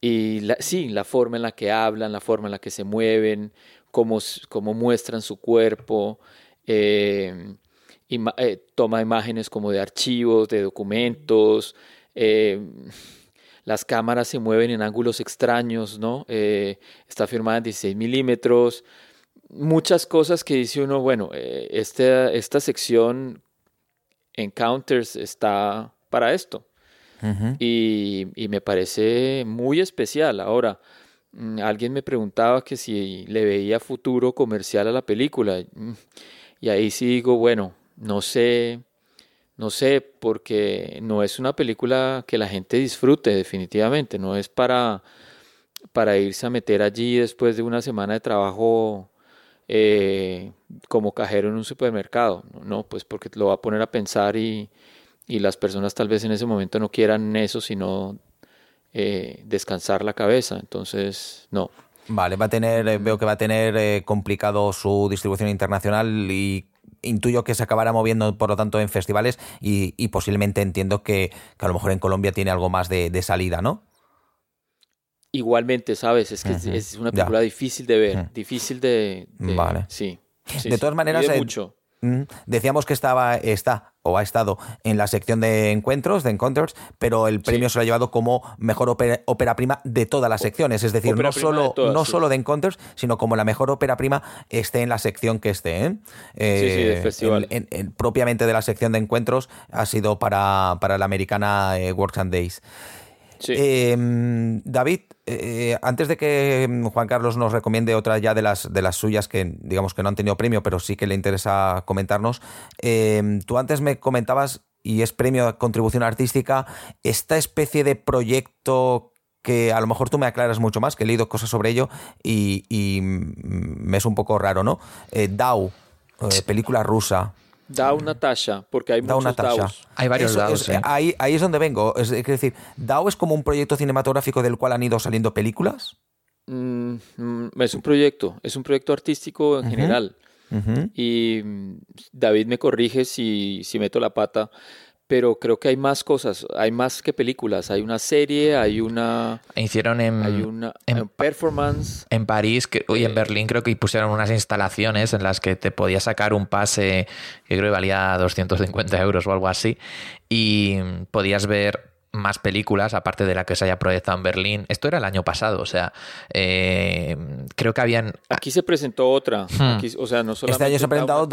y sí, la forma en la que hablan, la forma en la que se mueven, cómo, cómo muestran su cuerpo. Eh, eh, toma imágenes como de archivos, de documentos, eh, las cámaras se mueven en ángulos extraños, ¿no? Eh, está firmada en 16 milímetros, muchas cosas que dice uno, bueno, esta, esta sección Encounters está para esto. y, y, me parece muy especial. Ahora, mm, alguien me preguntaba que si le veía futuro comercial a la película. Y ahí sí digo, bueno, no sé, no sé, porque no es una película que la gente disfrute definitivamente, no es para, para irse a meter allí después de una semana de trabajo eh, como cajero en un supermercado, no, pues porque lo va a poner a pensar y, y las personas tal vez en ese momento no quieran eso, sino eh, descansar la cabeza, entonces no. Vale, va a tener, eh, veo que va a tener complicado su distribución internacional y intuyo que se acabará moviendo, por lo tanto, en festivales y, posiblemente entiendo que, a lo mejor en Colombia tiene algo más de, salida, ¿no? Igualmente, ¿sabes? Es que es una película difícil de ver, difícil de, Vale. Sí. de todas maneras, mucho. Decíamos que estaba, está o ha estado en la sección de encuentros, de Encounters, pero el premio se lo ha llevado como mejor ópera, prima de todas las secciones. Es decir, no solo, de no solo de Encounters, sino como la mejor ópera prima esté en la sección que esté. ¿eh? sí, festival. propiamente de la sección de encuentros ha sido para, para la americana eh, Works and Days. Em, David, eh, antes de que mm, Juan Carlos nos recomiende otra ya de las, de las suyas que digamos que no han tenido premio, pero sí que le interesa comentarnos, em, tú antes me comentabas, y es premio de contribución artística, esta especie de proyecto que a lo mejor tú me aclaras mucho más, que he leído cosas sobre ello y, me es un poco raro, ¿no? Eh, DAO, eh, película rusa. DAO Natasha, porque hay muchos DAOs. Hay varios DAOs. ahí, ahí, es donde vengo. Es, decir, ¿DAO es como un proyecto cinematográfico del cual han ido saliendo películas? Mm, mm, es un proyecto, es un proyecto artístico en general. Y mm, David me corrige si, si meto la pata, pero creo que hay más cosas, hay más que películas, hay una serie, hay una... Hicieron en... Hay una en, performance. En París que, y en eh, Berlín creo que pusieron unas instalaciones en las que te podías sacar un pase que creo que valía 250 euros o algo así y podías ver más películas, aparte de la que se haya proyectado en Berlín. Esto era el año pasado, o sea, eh, creo que habían... Aquí se presentó otra, hmm. o sea, no solamente... Este año se ha presentado...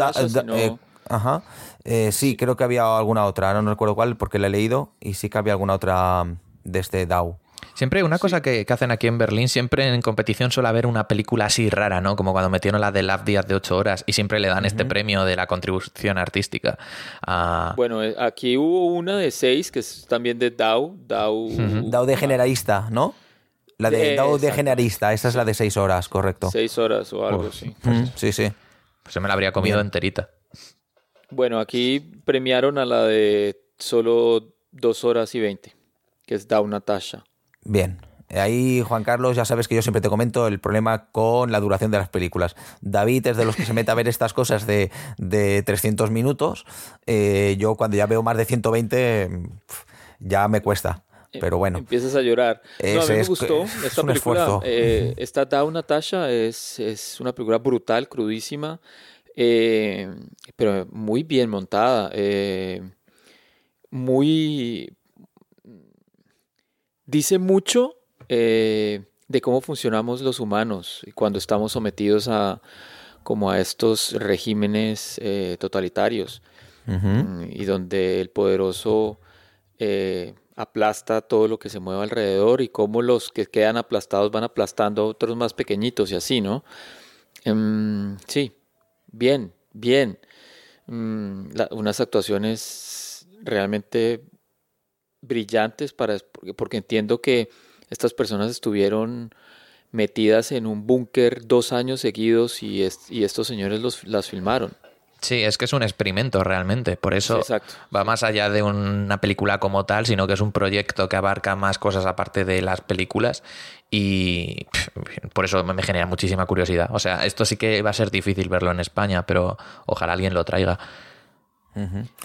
Eh, ajá. Eh, sí, creo que había alguna otra, no, recuerdo cuál porque la he leído y sí que había alguna otra de este DAO. Siempre una cosa que, hacen aquí en Berlín, siempre en competición suele haber una película así rara, ¿no? Como cuando metieron la de Love Días de 8 horas y siempre le dan este premio de la contribución artística. Bueno, eh, aquí hubo una de 6 que es también de DAO. DAO, DAO de generalista, ¿no? La de, DAO de generalista, esa es la de 6 horas, correcto. 6 horas o algo así. sí, sí. Pues se me la habría comido enterita. Bueno, aquí premiaron a la de solo dos horas y veinte, que es Down Natasha. Bien. Ahí, Juan Carlos, ya sabes que yo siempre te comento el problema con la duración de las películas. David es de los que se mete a ver estas cosas de, de 300 minutos. Eh, yo cuando ya veo más de 120, ya me cuesta. Pero bueno. Empiezas a llorar. No, a mí me gustó esta película. Eh, esta Down Natasha es, es una película brutal, crudísima. Eh, pero muy bien montada, eh, muy... Dice mucho eh, de cómo funcionamos los humanos cuando estamos sometidos a como a estos regímenes totalitarios mm, y donde el poderoso aplasta todo lo que se mueve alrededor y cómo los que quedan aplastados van aplastando a otros más pequeñitos y así, ¿no? Em, sí, bien, bien. Mm, unas actuaciones realmente brillantes para, porque entiendo que estas personas estuvieron metidas en un búnker dos años seguidos y, y estos señores los, las filmaron. Sí, es que es un experimento realmente, por eso va más allá de una película como tal, sino que es un proyecto que abarca más cosas aparte de las películas y por eso me genera muchísima curiosidad. O sea, esto sí que va a ser difícil verlo en España, pero ojalá alguien lo traiga.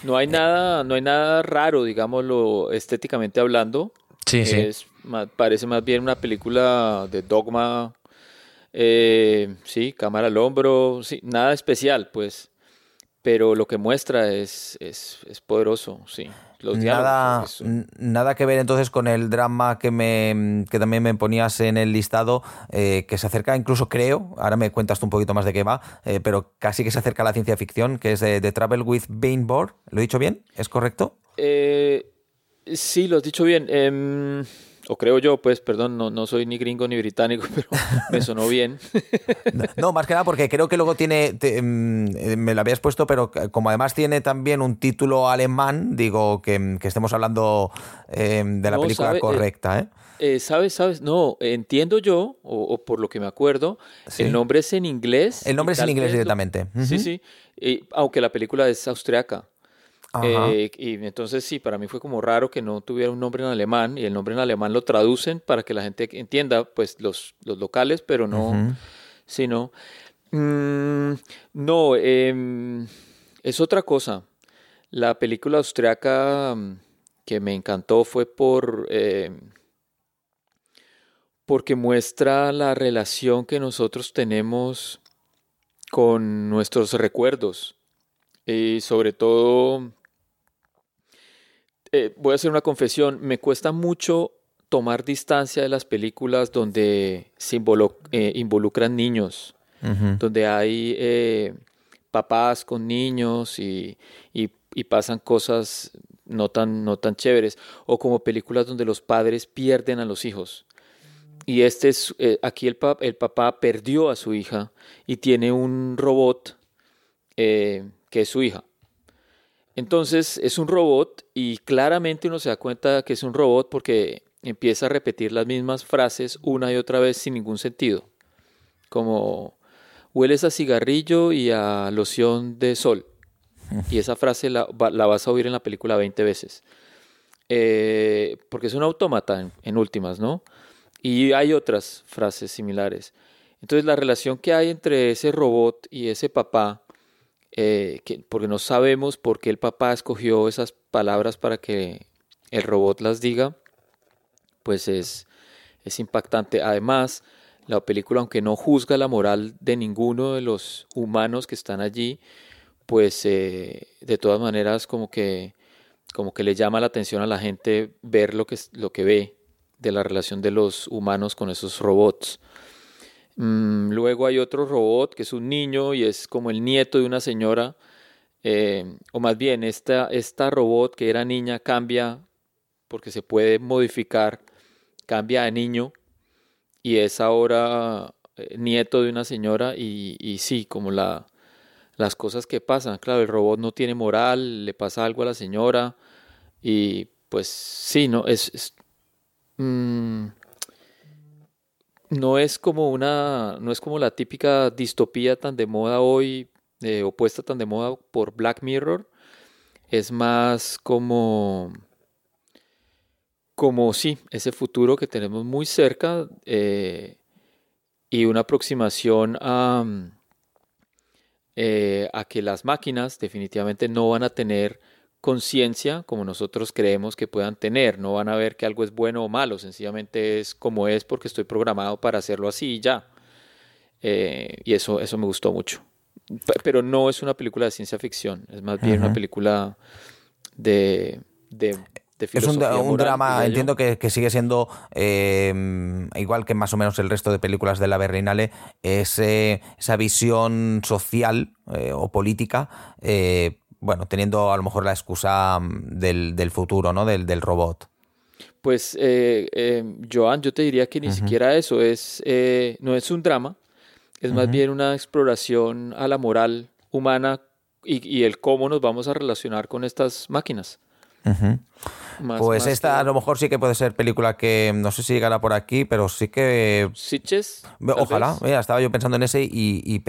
No hay nada, no hay nada raro, digámoslo, estéticamente hablando. Sí, sí. parece más bien una película de dogma, eh, sí, cámara al hombro, sí, nada especial, pues. Pero lo que muestra es, es, es poderoso, sí nada, nada que ver entonces con el drama que, me, que también me ponías en el listado, eh, que se acerca incluso, creo, ahora me cuentas tú un poquito más de qué va, eh, pero casi que se acerca a la ciencia ficción, que es de, Travel with Bainboard. ¿Lo he dicho bien? ¿Es correcto? Eh, sí, lo has dicho bien. Em, o creo yo, pues, perdón, no, no soy ni gringo ni británico, pero me sonó bien. no, más que nada porque creo que luego tiene, mm, eh, me lo habías puesto, pero como además tiene también un título alemán, digo que, estemos hablando em, de la película eh, correcta, ¿eh? ¿eh? sabes, sabes, no, entiendo yo, o, por lo que me acuerdo, el nombre es en inglés. El nombre es en inglés directamente. Sí, sí, aunque la película es austriaca. Eh, y entonces sí, para mí fue como raro que no tuviera un nombre en alemán y el nombre en alemán lo traducen para que la gente entienda, pues los, los locales, pero no, sino... Mm, no, em, es otra cosa. La película austriaca mm, que me encantó fue por... Em, porque muestra la relación que nosotros tenemos con nuestros recuerdos y sobre todo eh, voy a hacer una confesión, me cuesta mucho tomar distancia de las películas donde se eh, involucran niños, donde hay eh, papás con niños y, pasan cosas no tan, no tan chéveres, o como películas donde los padres pierden a los hijos. Y este es, aquí el, el, papá perdió a su hija y tiene un robot que es su hija. Entonces es un robot y claramente uno se da cuenta que es un robot porque empieza a repetir las mismas frases una y otra vez sin ningún sentido. Como hueles a cigarrillo y a loción de sol. Y esa frase la, vas a oír en la película 20 veces. Eh, porque es un autómata en últimas, ¿no? Y hay otras frases similares. Entonces la relación que hay entre ese robot y ese papá eh, porque no sabemos por qué el papá escogió esas palabras para que el robot las diga, pues es, es impactante. Además, la película, aunque no juzga la moral de ninguno de los humanos que están allí, pues eh, de todas maneras como que, como que le llama la atención a la gente ver lo que, lo que ve de la relación de los humanos con esos robots. Mm, luego hay otro robot que es un niño y es como el nieto de una señora, eh, o más bien esta, esta robot que era niña cambia porque se puede modificar, cambia a niño y es ahora eh, nieto de una señora y, y sí, como la, las cosas que pasan. Claro, el robot no tiene moral, le pasa algo a la señora y pues sí, no, es... Mm, no es como una, no es como la típica distopía tan de moda hoy, eh, opuesta tan de moda por Black Mirror. Es más como, como sí, ese futuro que tenemos muy cerca eh, y una aproximación a, eh, a que las máquinas definitivamente no van a tener conciencia como nosotros creemos que puedan tener. No van a ver que algo es bueno o malo, sencillamente es como es porque estoy programado para hacerlo así y ya. Eh, y eso, eso me gustó mucho. Pero no es una película de ciencia ficción, es más bien una película de, de, es un, drama, entiendo que, sigue siendo em, igual que más o menos el resto de películas de la Berlinale, es, esa visión social eh, o política eh, bueno, teniendo a lo mejor la excusa mm, del, futuro, ¿no? Del, del robot. Pues, eh, eh, Joan, yo te diría que ni siquiera eso es, eh, no es un drama, es más bien una exploración a la moral humana y, el cómo nos vamos a relacionar con estas máquinas. Pues esta a lo mejor sí que puede ser película que no sé si llegará por aquí, pero sí que... ¿Sitches? Ojalá, mira, estaba yo pensando en ese y,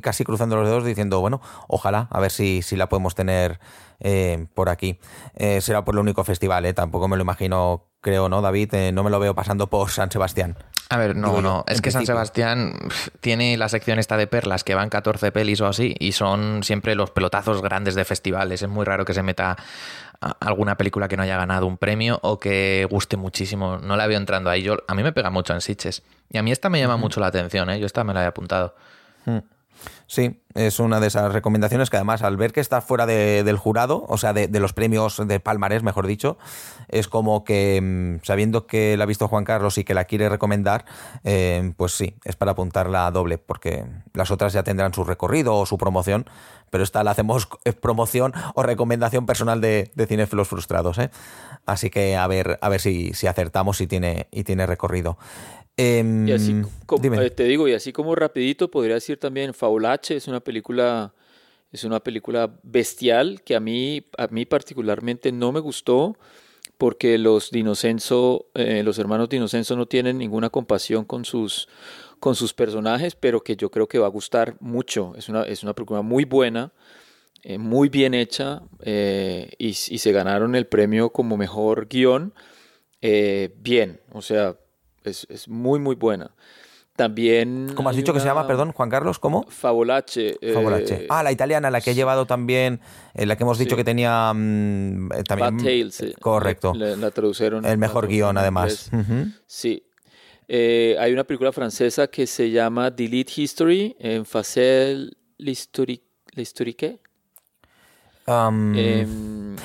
casi cruzando los dedos diciendo, bueno, ojalá, a ver si, si la podemos tener eh, por aquí. Eh, será por el único festival, ¿eh? tampoco me lo imagino, creo, ¿no, David? Eh, no me lo veo pasando por San Sebastián. A ver, no, no. Es que San Sebastián tiene la sección esta de perlas que van 14 pelis o así y son siempre los pelotazos grandes de festivales. Es muy raro que se meta alguna película que no haya ganado un premio o que guste muchísimo. No la veo entrando ahí. Yo, a mí me pega mucho en Sitches. Y a mí esta me llama mucho la atención, ¿eh? Yo esta me la he apuntado. Hmm. Sí, es una de esas recomendaciones que además al ver que está fuera del jurado, o sea, de, los premios de Palmarés, mejor dicho, es como que mm, sabiendo que la ha visto Juan Carlos y que la quiere recomendar, eh, pues sí, es para apuntarla a doble, porque las otras ya tendrán su recorrido o su promoción, pero esta la hacemos promoción o recomendación personal de, de frustrados. ¿eh? Así que a ver, a ver si, si acertamos y tiene, y tiene recorrido. Em, y así como, eh, te digo, y así como rapidito, podría decir también Faulache es una película, es una película bestial que a mí, a mí particularmente no me gustó porque los Dinocenso, eh, los hermanos Dinocenso no tienen ninguna compasión con sus, con sus personajes, pero que yo creo que va a gustar mucho. Es una, es una película muy buena, eh, muy bien hecha, y, y, se ganaron el premio como mejor guion. bien, o sea, es, muy, muy buena. También. ¿Cómo has dicho que se llama, perdón, Juan Carlos? ¿Cómo? Favolache. Eh, ah, la italiana, la que he llevado también, en la que hemos dicho que tenía mm, eh, también. Bad Tales, correcto. La, tradujeron. El mejor guion, además. Sí. Eh, hay una película francesa que se llama Delete History en Facel l'Historique. Um, em,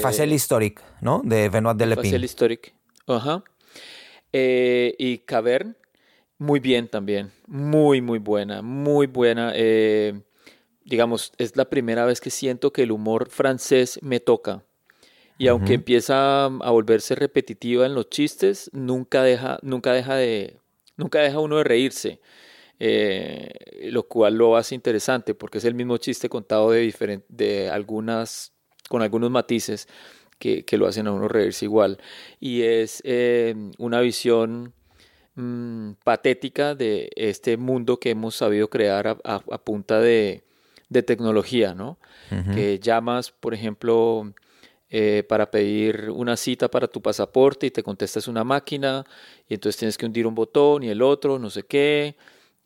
Facel Historique, ¿no? De Benoit Delepin. Facel Historique. Ajá. Eh, y Cavern, muy bien también, muy, muy buena, muy buena. Eh, digamos, es la primera vez que siento que el humor francés me toca. Y aunque empieza a volverse repetitiva en los chistes, nunca deja, nunca deja de, nunca deja uno de reírse. Eh, lo cual lo hace interesante porque es el mismo chiste contado de, de algunas, con algunos matices, que, lo hacen a uno reírse igual. Y es eh, una visión mm, patética de este mundo que hemos sabido crear a, punta de, tecnología, ¿no? Que llamas, por ejemplo, eh, para pedir una cita para tu pasaporte y te contestas una máquina y entonces tienes que hundir un botón y el otro, no sé qué.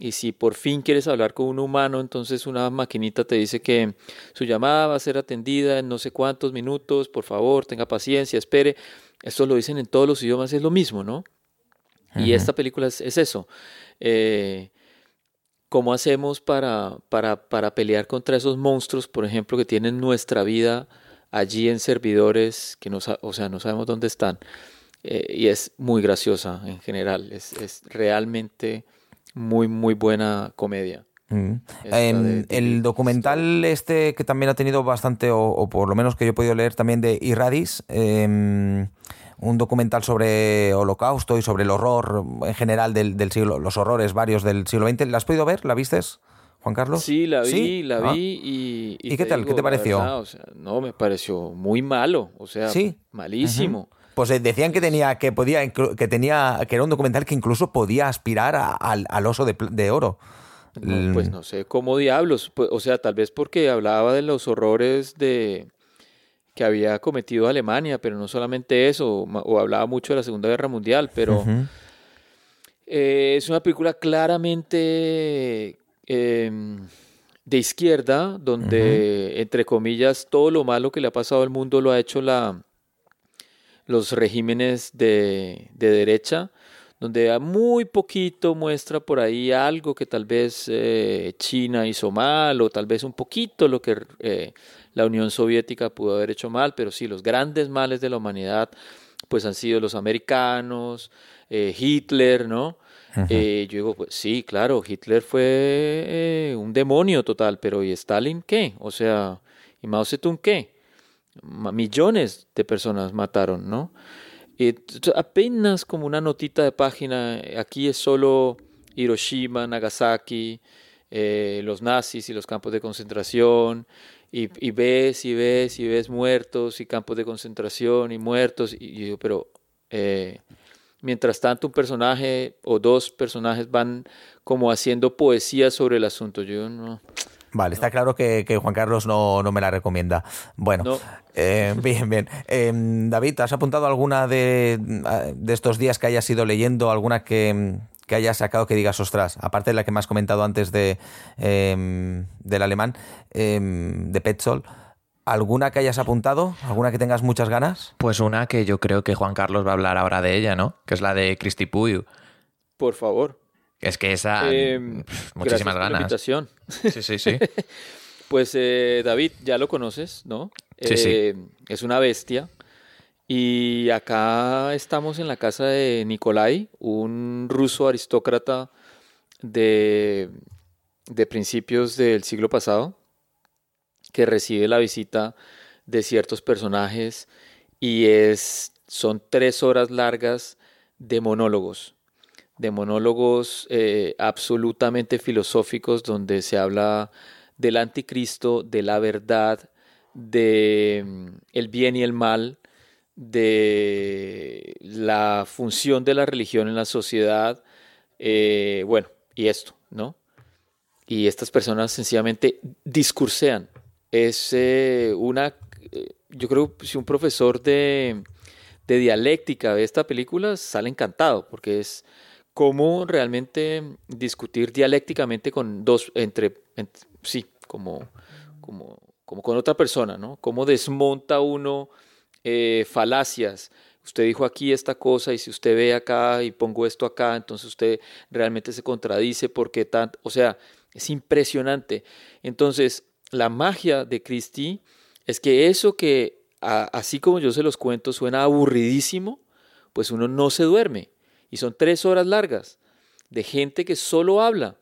Y si por fin quieres hablar con un humano, entonces una maquinita te dice que su llamada va a ser atendida en no sé cuántos minutos, por favor, tenga paciencia, espere. Esto lo dicen en todos los idiomas, es lo mismo, ¿no? Y esta película es, eso. Eh, ¿Cómo hacemos para, para, para, pelear contra esos monstruos, por ejemplo, que tienen nuestra vida allí en servidores que no, o sea, no sabemos dónde están? Eh, y es muy graciosa en general, es, es realmente muy, muy buena comedia. Mm. el documental este que también ha tenido bastante, o, por lo menos que yo he podido leer también de Irradis, em, un documental sobre holocausto y sobre el horror en general del, siglo, los horrores varios del siglo XX. ¿La has podido ver? ¿La vistes? Juan Carlos? Sí, la vi, la ah. vi y... ¿Y, qué tal? ¿Qué te pareció? no, me pareció muy malo, o sea, malísimo. Pues eh, decían que tenía, que podía, que tenía, que era un documental que incluso podía aspirar al, oso de, oro. pues no sé cómo diablos, pues, o sea, tal vez porque hablaba de los horrores de que había cometido Alemania, pero no solamente eso, o, hablaba mucho de la Segunda Guerra Mundial, pero eh, es una película claramente em, de izquierda, donde, entre comillas, todo lo malo que le ha pasado al mundo lo ha hecho la, los regímenes de, derecha, donde muy poquito muestra por ahí algo que tal vez eh, China hizo mal o tal vez un poquito lo que eh, la Unión Soviética pudo haber hecho mal, pero sí, los grandes males de la humanidad pues han sido los americanos, eh, Hitler, ¿no? yo digo, pues sí, claro, Hitler fue un demonio total, pero ¿y Stalin qué? O sea, ¿y Mao Zedong qué? Millones de personas mataron, ¿no? Y apenas como una notita de página, aquí es solo Hiroshima, Nagasaki, eh, los nazis y los campos de concentración, y, ves y ves y ves muertos y campos de concentración y muertos. Y, y digo, pero eh, mientras tanto un personaje o dos personajes van como haciendo poesía sobre el asunto. Yo no... Vale, está claro que, que, Juan Carlos no, no, me la recomienda. Bueno, no. eh, bien, bien. Eh, David, ¿has apuntado alguna de, de, estos días que hayas ido leyendo? ¿Alguna que, que hayas sacado que digas, ostras, aparte de la que me has comentado antes de, eh, del alemán, de Petzol? ¿Alguna que hayas apuntado? ¿Alguna que tengas muchas ganas? Pues una que yo creo que Juan Carlos va a hablar ahora de ella, ¿no? Que es la de Cristi Puyo. Por favor. Es que esa. Eh, pff, muchísimas ganas. invitación. Sí, sí, sí. pues eh, David, ya lo conoces, ¿no? Sí, sí. Eh, es una bestia. Y acá estamos en la casa de Nikolai, un ruso aristócrata de, de principios del siglo pasado, que recibe la visita de ciertos personajes y es, son tres horas largas de monólogos de monólogos eh, absolutamente filosóficos donde se habla del anticristo, de la verdad, de mm, el bien y el mal, de la función de la religión en la sociedad, eh, bueno, y esto, ¿no? Y estas personas sencillamente discursean. Es eh, una, yo creo, si un profesor de, de dialéctica ve esta película, sale encantado, porque es cómo realmente discutir dialécticamente con dos, entre, sí, como, como, como, con otra persona, ¿no? Cómo desmonta uno eh, falacias. Usted dijo aquí esta cosa y si usted ve acá y pongo esto acá, entonces usted realmente se contradice porque tanto, o sea, es impresionante. Entonces, la magia de Christie es que eso que, así como yo se los cuento, suena aburridísimo, pues uno no se duerme y son tres horas largas de gente que solo habla.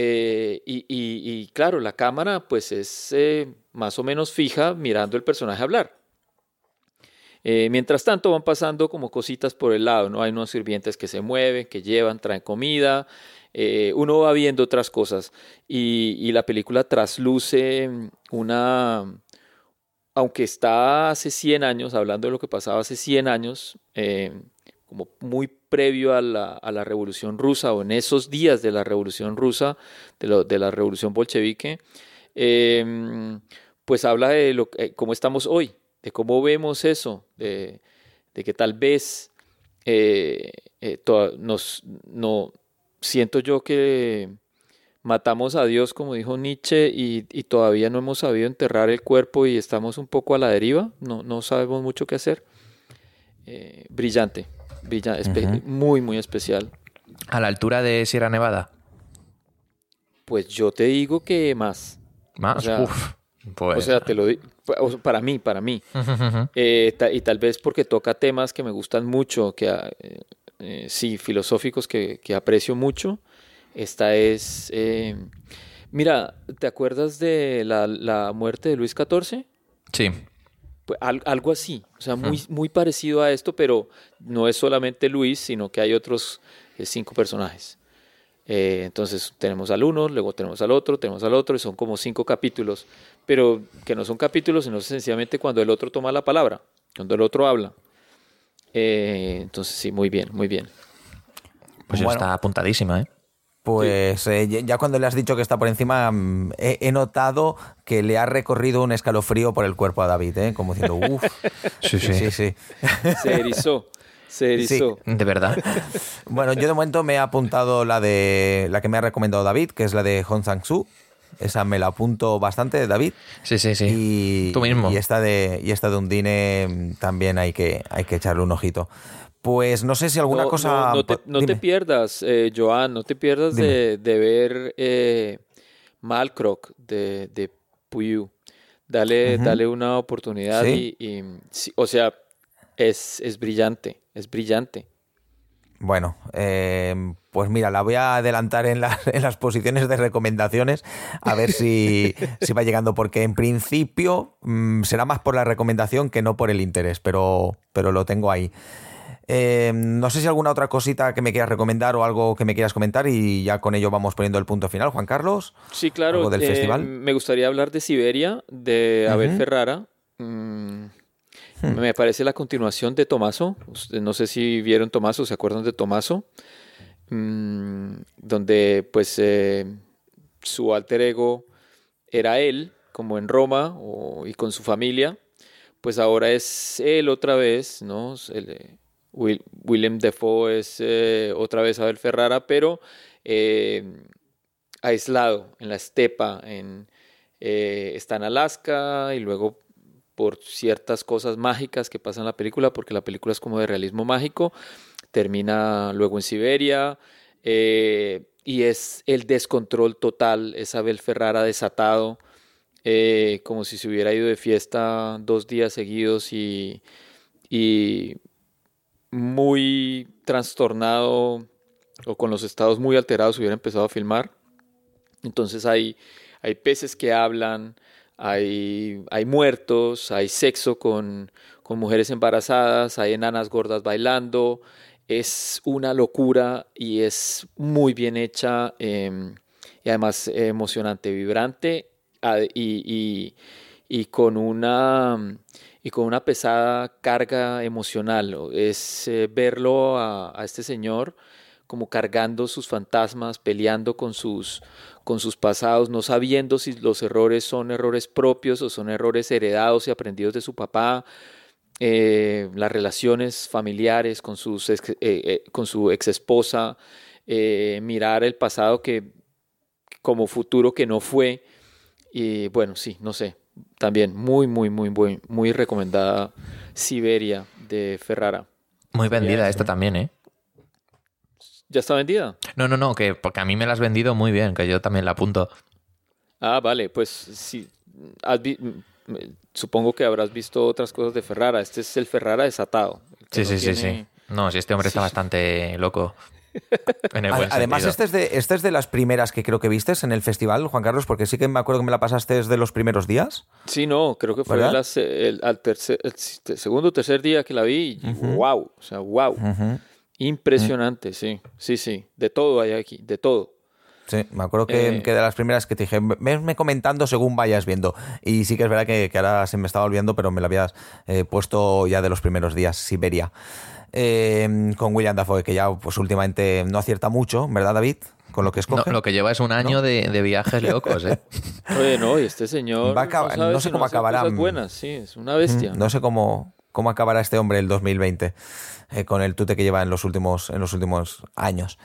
Eh, y, claro, la cámara pues es eh, más o menos fija mirando el personaje hablar. Eh, mientras tanto van pasando como cositas por el lado, ¿no? Hay unos sirvientes que se mueven, que llevan, traen comida, uno va viendo otras cosas y, la película trasluce una, aunque está hace 100 años, hablando de lo que pasaba hace 100 años, como muy previo a la, a la, Revolución Rusa o en esos días de la Revolución Rusa, de, lo, de la Revolución Bolchevique, eh, pues habla de lo, eh, cómo estamos hoy, de cómo vemos eso, de, que tal vez eh, to, nos, no, siento yo que matamos a Dios, como dijo Nietzsche, y, todavía no hemos sabido enterrar el cuerpo y estamos un poco a la deriva, no, sabemos mucho qué hacer. Eh, uh -huh. muy, muy especial. ¿A la altura de Sierra Nevada? Pues yo te digo que más. ¿Más? O sea, Uf, pues... o sea te lo digo, para mí, para mí. Uh -huh. eh, ta y tal vez porque toca temas que me gustan mucho, que eh, sí, filosóficos que, que, aprecio mucho. Esta es... Eh, mira, ¿te acuerdas de la, la, muerte de Luis XIV? Sí. Pues, al, algo así, o sea, muy, muy parecido a esto, pero no es solamente Luis, sino que hay otros eh, cinco personajes. Eh, entonces tenemos al uno, luego tenemos al otro, tenemos al otro, y son como cinco capítulos, pero que no son capítulos, sino sencillamente cuando el otro toma la palabra, cuando el otro habla. Eh, entonces sí, muy bien, muy bien. Pues bueno, está apuntadísima, ¿eh? Pues eh, ya cuando le has dicho que está por encima, mm, he, he, notado que le ha recorrido un escalofrío por el cuerpo a David, ¿eh? como diciendo, uff. sí, sí, sí, sí. Se erizó. Se erizó. Sí, de verdad. bueno, yo de momento me he apuntado la de la que me ha recomendado David, que es la de Hong Sang-soo. Esa me la apunto bastante, David. Sí, sí, sí. Y, Tú mismo. Y esta de, y esta de Undine también hay que, hay que echarle un ojito. Pues no sé si alguna no, cosa. No, no, te, no te, pierdas, eh, Joan, no te pierdas de, de, ver eh, Malcroc de, de Puyu. Dale, uh -huh. dale una oportunidad ¿Sí? y, y sí, o sea, es, es brillante, es brillante. Bueno, eh, pues mira, la voy a adelantar en, la, en, las posiciones de recomendaciones a ver si, si va llegando, porque en principio mmm, será más por la recomendación que no por el interés, pero, pero lo tengo ahí. Eh, no sé si alguna otra cosita que me quieras recomendar o algo que me quieras comentar y ya con ello vamos poniendo el punto final, Juan Carlos. Sí, claro. del eh, festival? Me gustaría hablar de Siberia, de Abel. Ferrara. Mm, Hmm. Me parece la continuación de Tomaso. No sé si vieron Tomaso, ¿se acuerdan de Tomaso? Mm, donde pues eh, su alter ego era él, como en Roma o- y con su familia. Pues ahora es él otra vez, ¿no? El, Will- Willem Dafoe es eh, otra vez Abel Ferrara, pero eh, aislado en la estepa, en, eh, está en Alaska y luego por ciertas cosas mágicas que pasan en la película, porque la película es como de realismo mágico, termina luego en Siberia y es el descontrol total, es Abel Ferrara desatado, como si se hubiera ido de fiesta dos días seguidos y muy trastornado o con los estados muy alterados hubiera empezado a filmar. Entonces hay, hay peces que hablan, hay, hay muertos, hay sexo con, con mujeres embarazadas, hay enanas gordas bailando. Es una locura y es muy bien hecha em, y además emocionante, vibrante y, y- y con una y con una pesada carga emocional. Es eh, verlo a, este señor como cargando sus fantasmas, peleando con sus, con sus pasados, no sabiendo si los errores son errores propios o son errores heredados y aprendidos de su papá, eh, las relaciones familiares con, sus eh, con su ex esposa, mirar el pasado que como futuro que no fue. Y bueno, sí, no sé. También muy, muy, muy, muy, muy recomendada Siberia de Ferrara. Muy vendida esta también, ¿eh? ¿Ya está vendida? No, no, no, que porque a mí me la has vendido muy bien, que yo también la apunto. Ah, vale, pues sí. has vi- supongo que habrás visto otras cosas de Ferrara. Este es el Ferrara desatado. el Sí, no sí, sí, tiene- sí. No, si este hombre está bastante loco. En el buen Además, este es, de, este es de las primeras que creo que vistes en el festival, Juan Carlos, porque sí que me acuerdo que me la pasaste desde los primeros días. Sí, no, creo que fue el, al tercer, el segundo o tercer día que la vi. y wow, o sea, wow. Ujú. Impresionante, sí, sí, sí. De todo hay aquí, de todo. Sí, me acuerdo que, Eh. que de las primeras que te dije, me comentando según vayas viendo. Y sí que es verdad que, que ahora se me estaba olvidando, pero me lo habías eh, puesto ya de los primeros días, Siberia. Eh, con William Dafoe, que ya pues últimamente no acierta mucho, ¿verdad, David? Con lo que No, escoge. lo que lleva es un año de, de viajes locos, ¿eh? Oye, no, y este señor Va a acabar- sabe no sé si cómo acabará. cosas buenas, sí, es una bestia. No sé cómo, cómo acabará este hombre el 2020 eh, con el tute que lleva en los últimos, en los últimos años.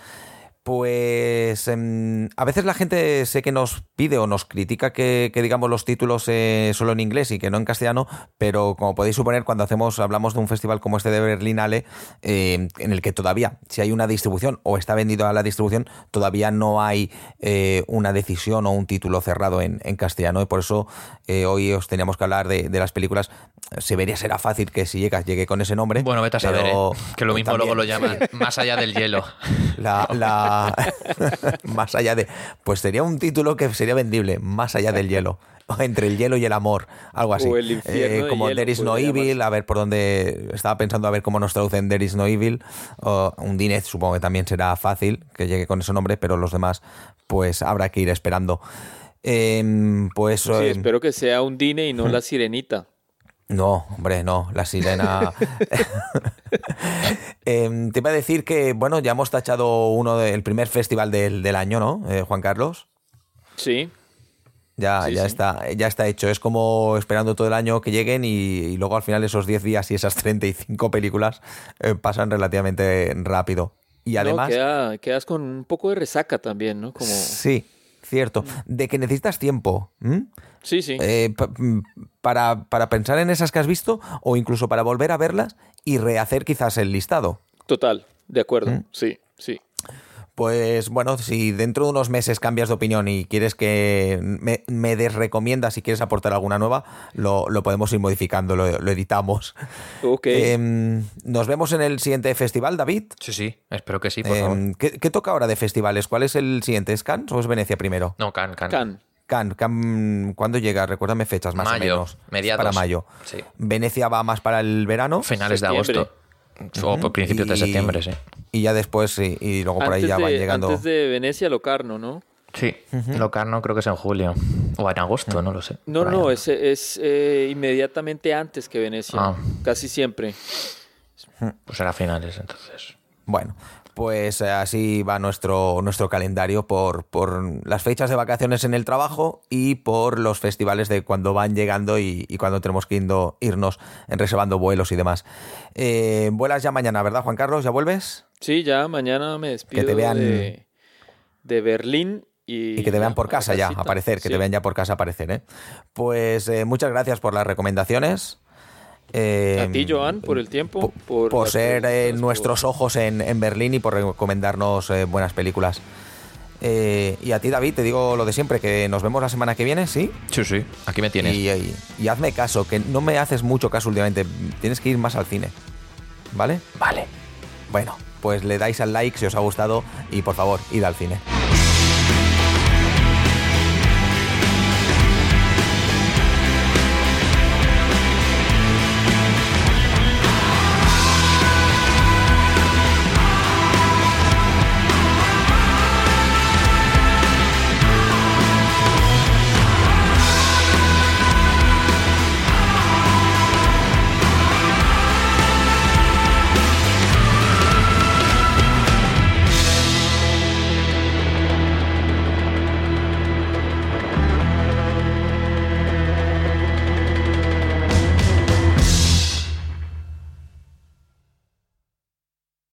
Pues em, a veces la gente sé que nos pide o nos critica que, que digamos los títulos eh, solo en inglés y que no en castellano, pero como podéis suponer, cuando hacemos, hablamos de un festival como este de Berlinale, eh, en el que todavía, si hay una distribución o está vendido a la distribución, todavía no hay eh, una decisión o un título cerrado en, en castellano. Y por eso eh, hoy os teníamos que hablar de, de las películas. Siberia será fácil que si llegas llegue con ese nombre. Bueno, vete a saber, ¿eh? Que lo mismo también- luego lo llaman Más allá del hielo. la, la- más allá de pues sería un título que sería vendible más allá del hielo entre el hielo y el amor algo así O el infierno de como hielo, There is no evil llamarse. a ver por dónde estaba pensando a ver cómo nos traducen There is no evil o un Dinez supongo que también será fácil que llegue con ese nombre pero los demás pues habrá que ir esperando Em, pues Sí, em, espero que sea un Dine y no la sirenita. No, hombre, no, la sirena. Em, te iba a decir que, bueno, ya hemos tachado uno del primer festival del, del año, ¿no, eh, Juan Carlos? Sí, Ya, Sí, ya, sí. Está, ya está hecho. Es como esperando todo el año que lleguen y, y luego al final esos 10 días y esas 35 películas eh, pasan relativamente rápido. Y No, además, queda- quedas con un poco de resaca también, ¿no? Como... sí, cierto, de que necesitas tiempo. Sí, sí. Eh, pa- mm, para, para pensar en esas que has visto o incluso para volver a verlas y rehacer quizás el listado. Total, de acuerdo. ¿Mm? Sí, sí. Pues bueno, si dentro de unos meses cambias de opinión y quieres que me, me desrecomiendas si quieres aportar alguna nueva, lo, lo podemos ir modificando, lo, lo editamos. Ok. Em, nos vemos en el siguiente festival, David. Sí, sí, espero que sí, por Em, favor. ¿qué, qué toca ahora de festivales? ¿Cuál es el siguiente? ¿Es Cannes o es Venecia primero? No, Can, Can. Can. ¿cuándo llega? Recuérdame fechas más Mayo, o menos. mediados. Para mayo. Sí. Venecia va más para el verano. Finales de agosto. O por principios de septiembre, sí. Y ya después, sí, y luego por ahí ya van de- llegando. Antes de Venecia, Locarno, ¿no? Sí, Locarno creo que es en julio. O en agosto, no lo sé. No, no, es, es eh, inmediatamente antes que Venecia. Ah. Casi siempre. Pues era finales, entonces. Bueno, pues eh, así va nuestro, nuestro calendario por, por las fechas de vacaciones en el trabajo y por los festivales de cuando van llegando y, y cuando tenemos que indo- irnos reservando vuelos y demás. Eh, vuelas ya mañana, ¿verdad, Juan Carlos? ¿Ya vuelves? Sí, ya mañana me despido te vean- de, de Berlín y, Y que te vean por casa ya, aparecer, que Sí. te vean ya por casa aparecer, ¿eh? Pues eh, muchas gracias por las recomendaciones. Eh, A ti, Joan, por el tiempo. po- por, ser eh, nuestros por- ojos en, en Berlín y por recomendarnos eh, buenas películas. Eh, y a ti, David, te digo lo de siempre, que nos vemos la semana que viene, ¿sí? Sí, sí, aquí me tienes. Y, y- y hazme caso, que no me haces mucho caso últimamente. Tienes que ir más al cine. ¿Vale? Vale. Bueno, pues le dais al like si os ha gustado y por favor, id al cine.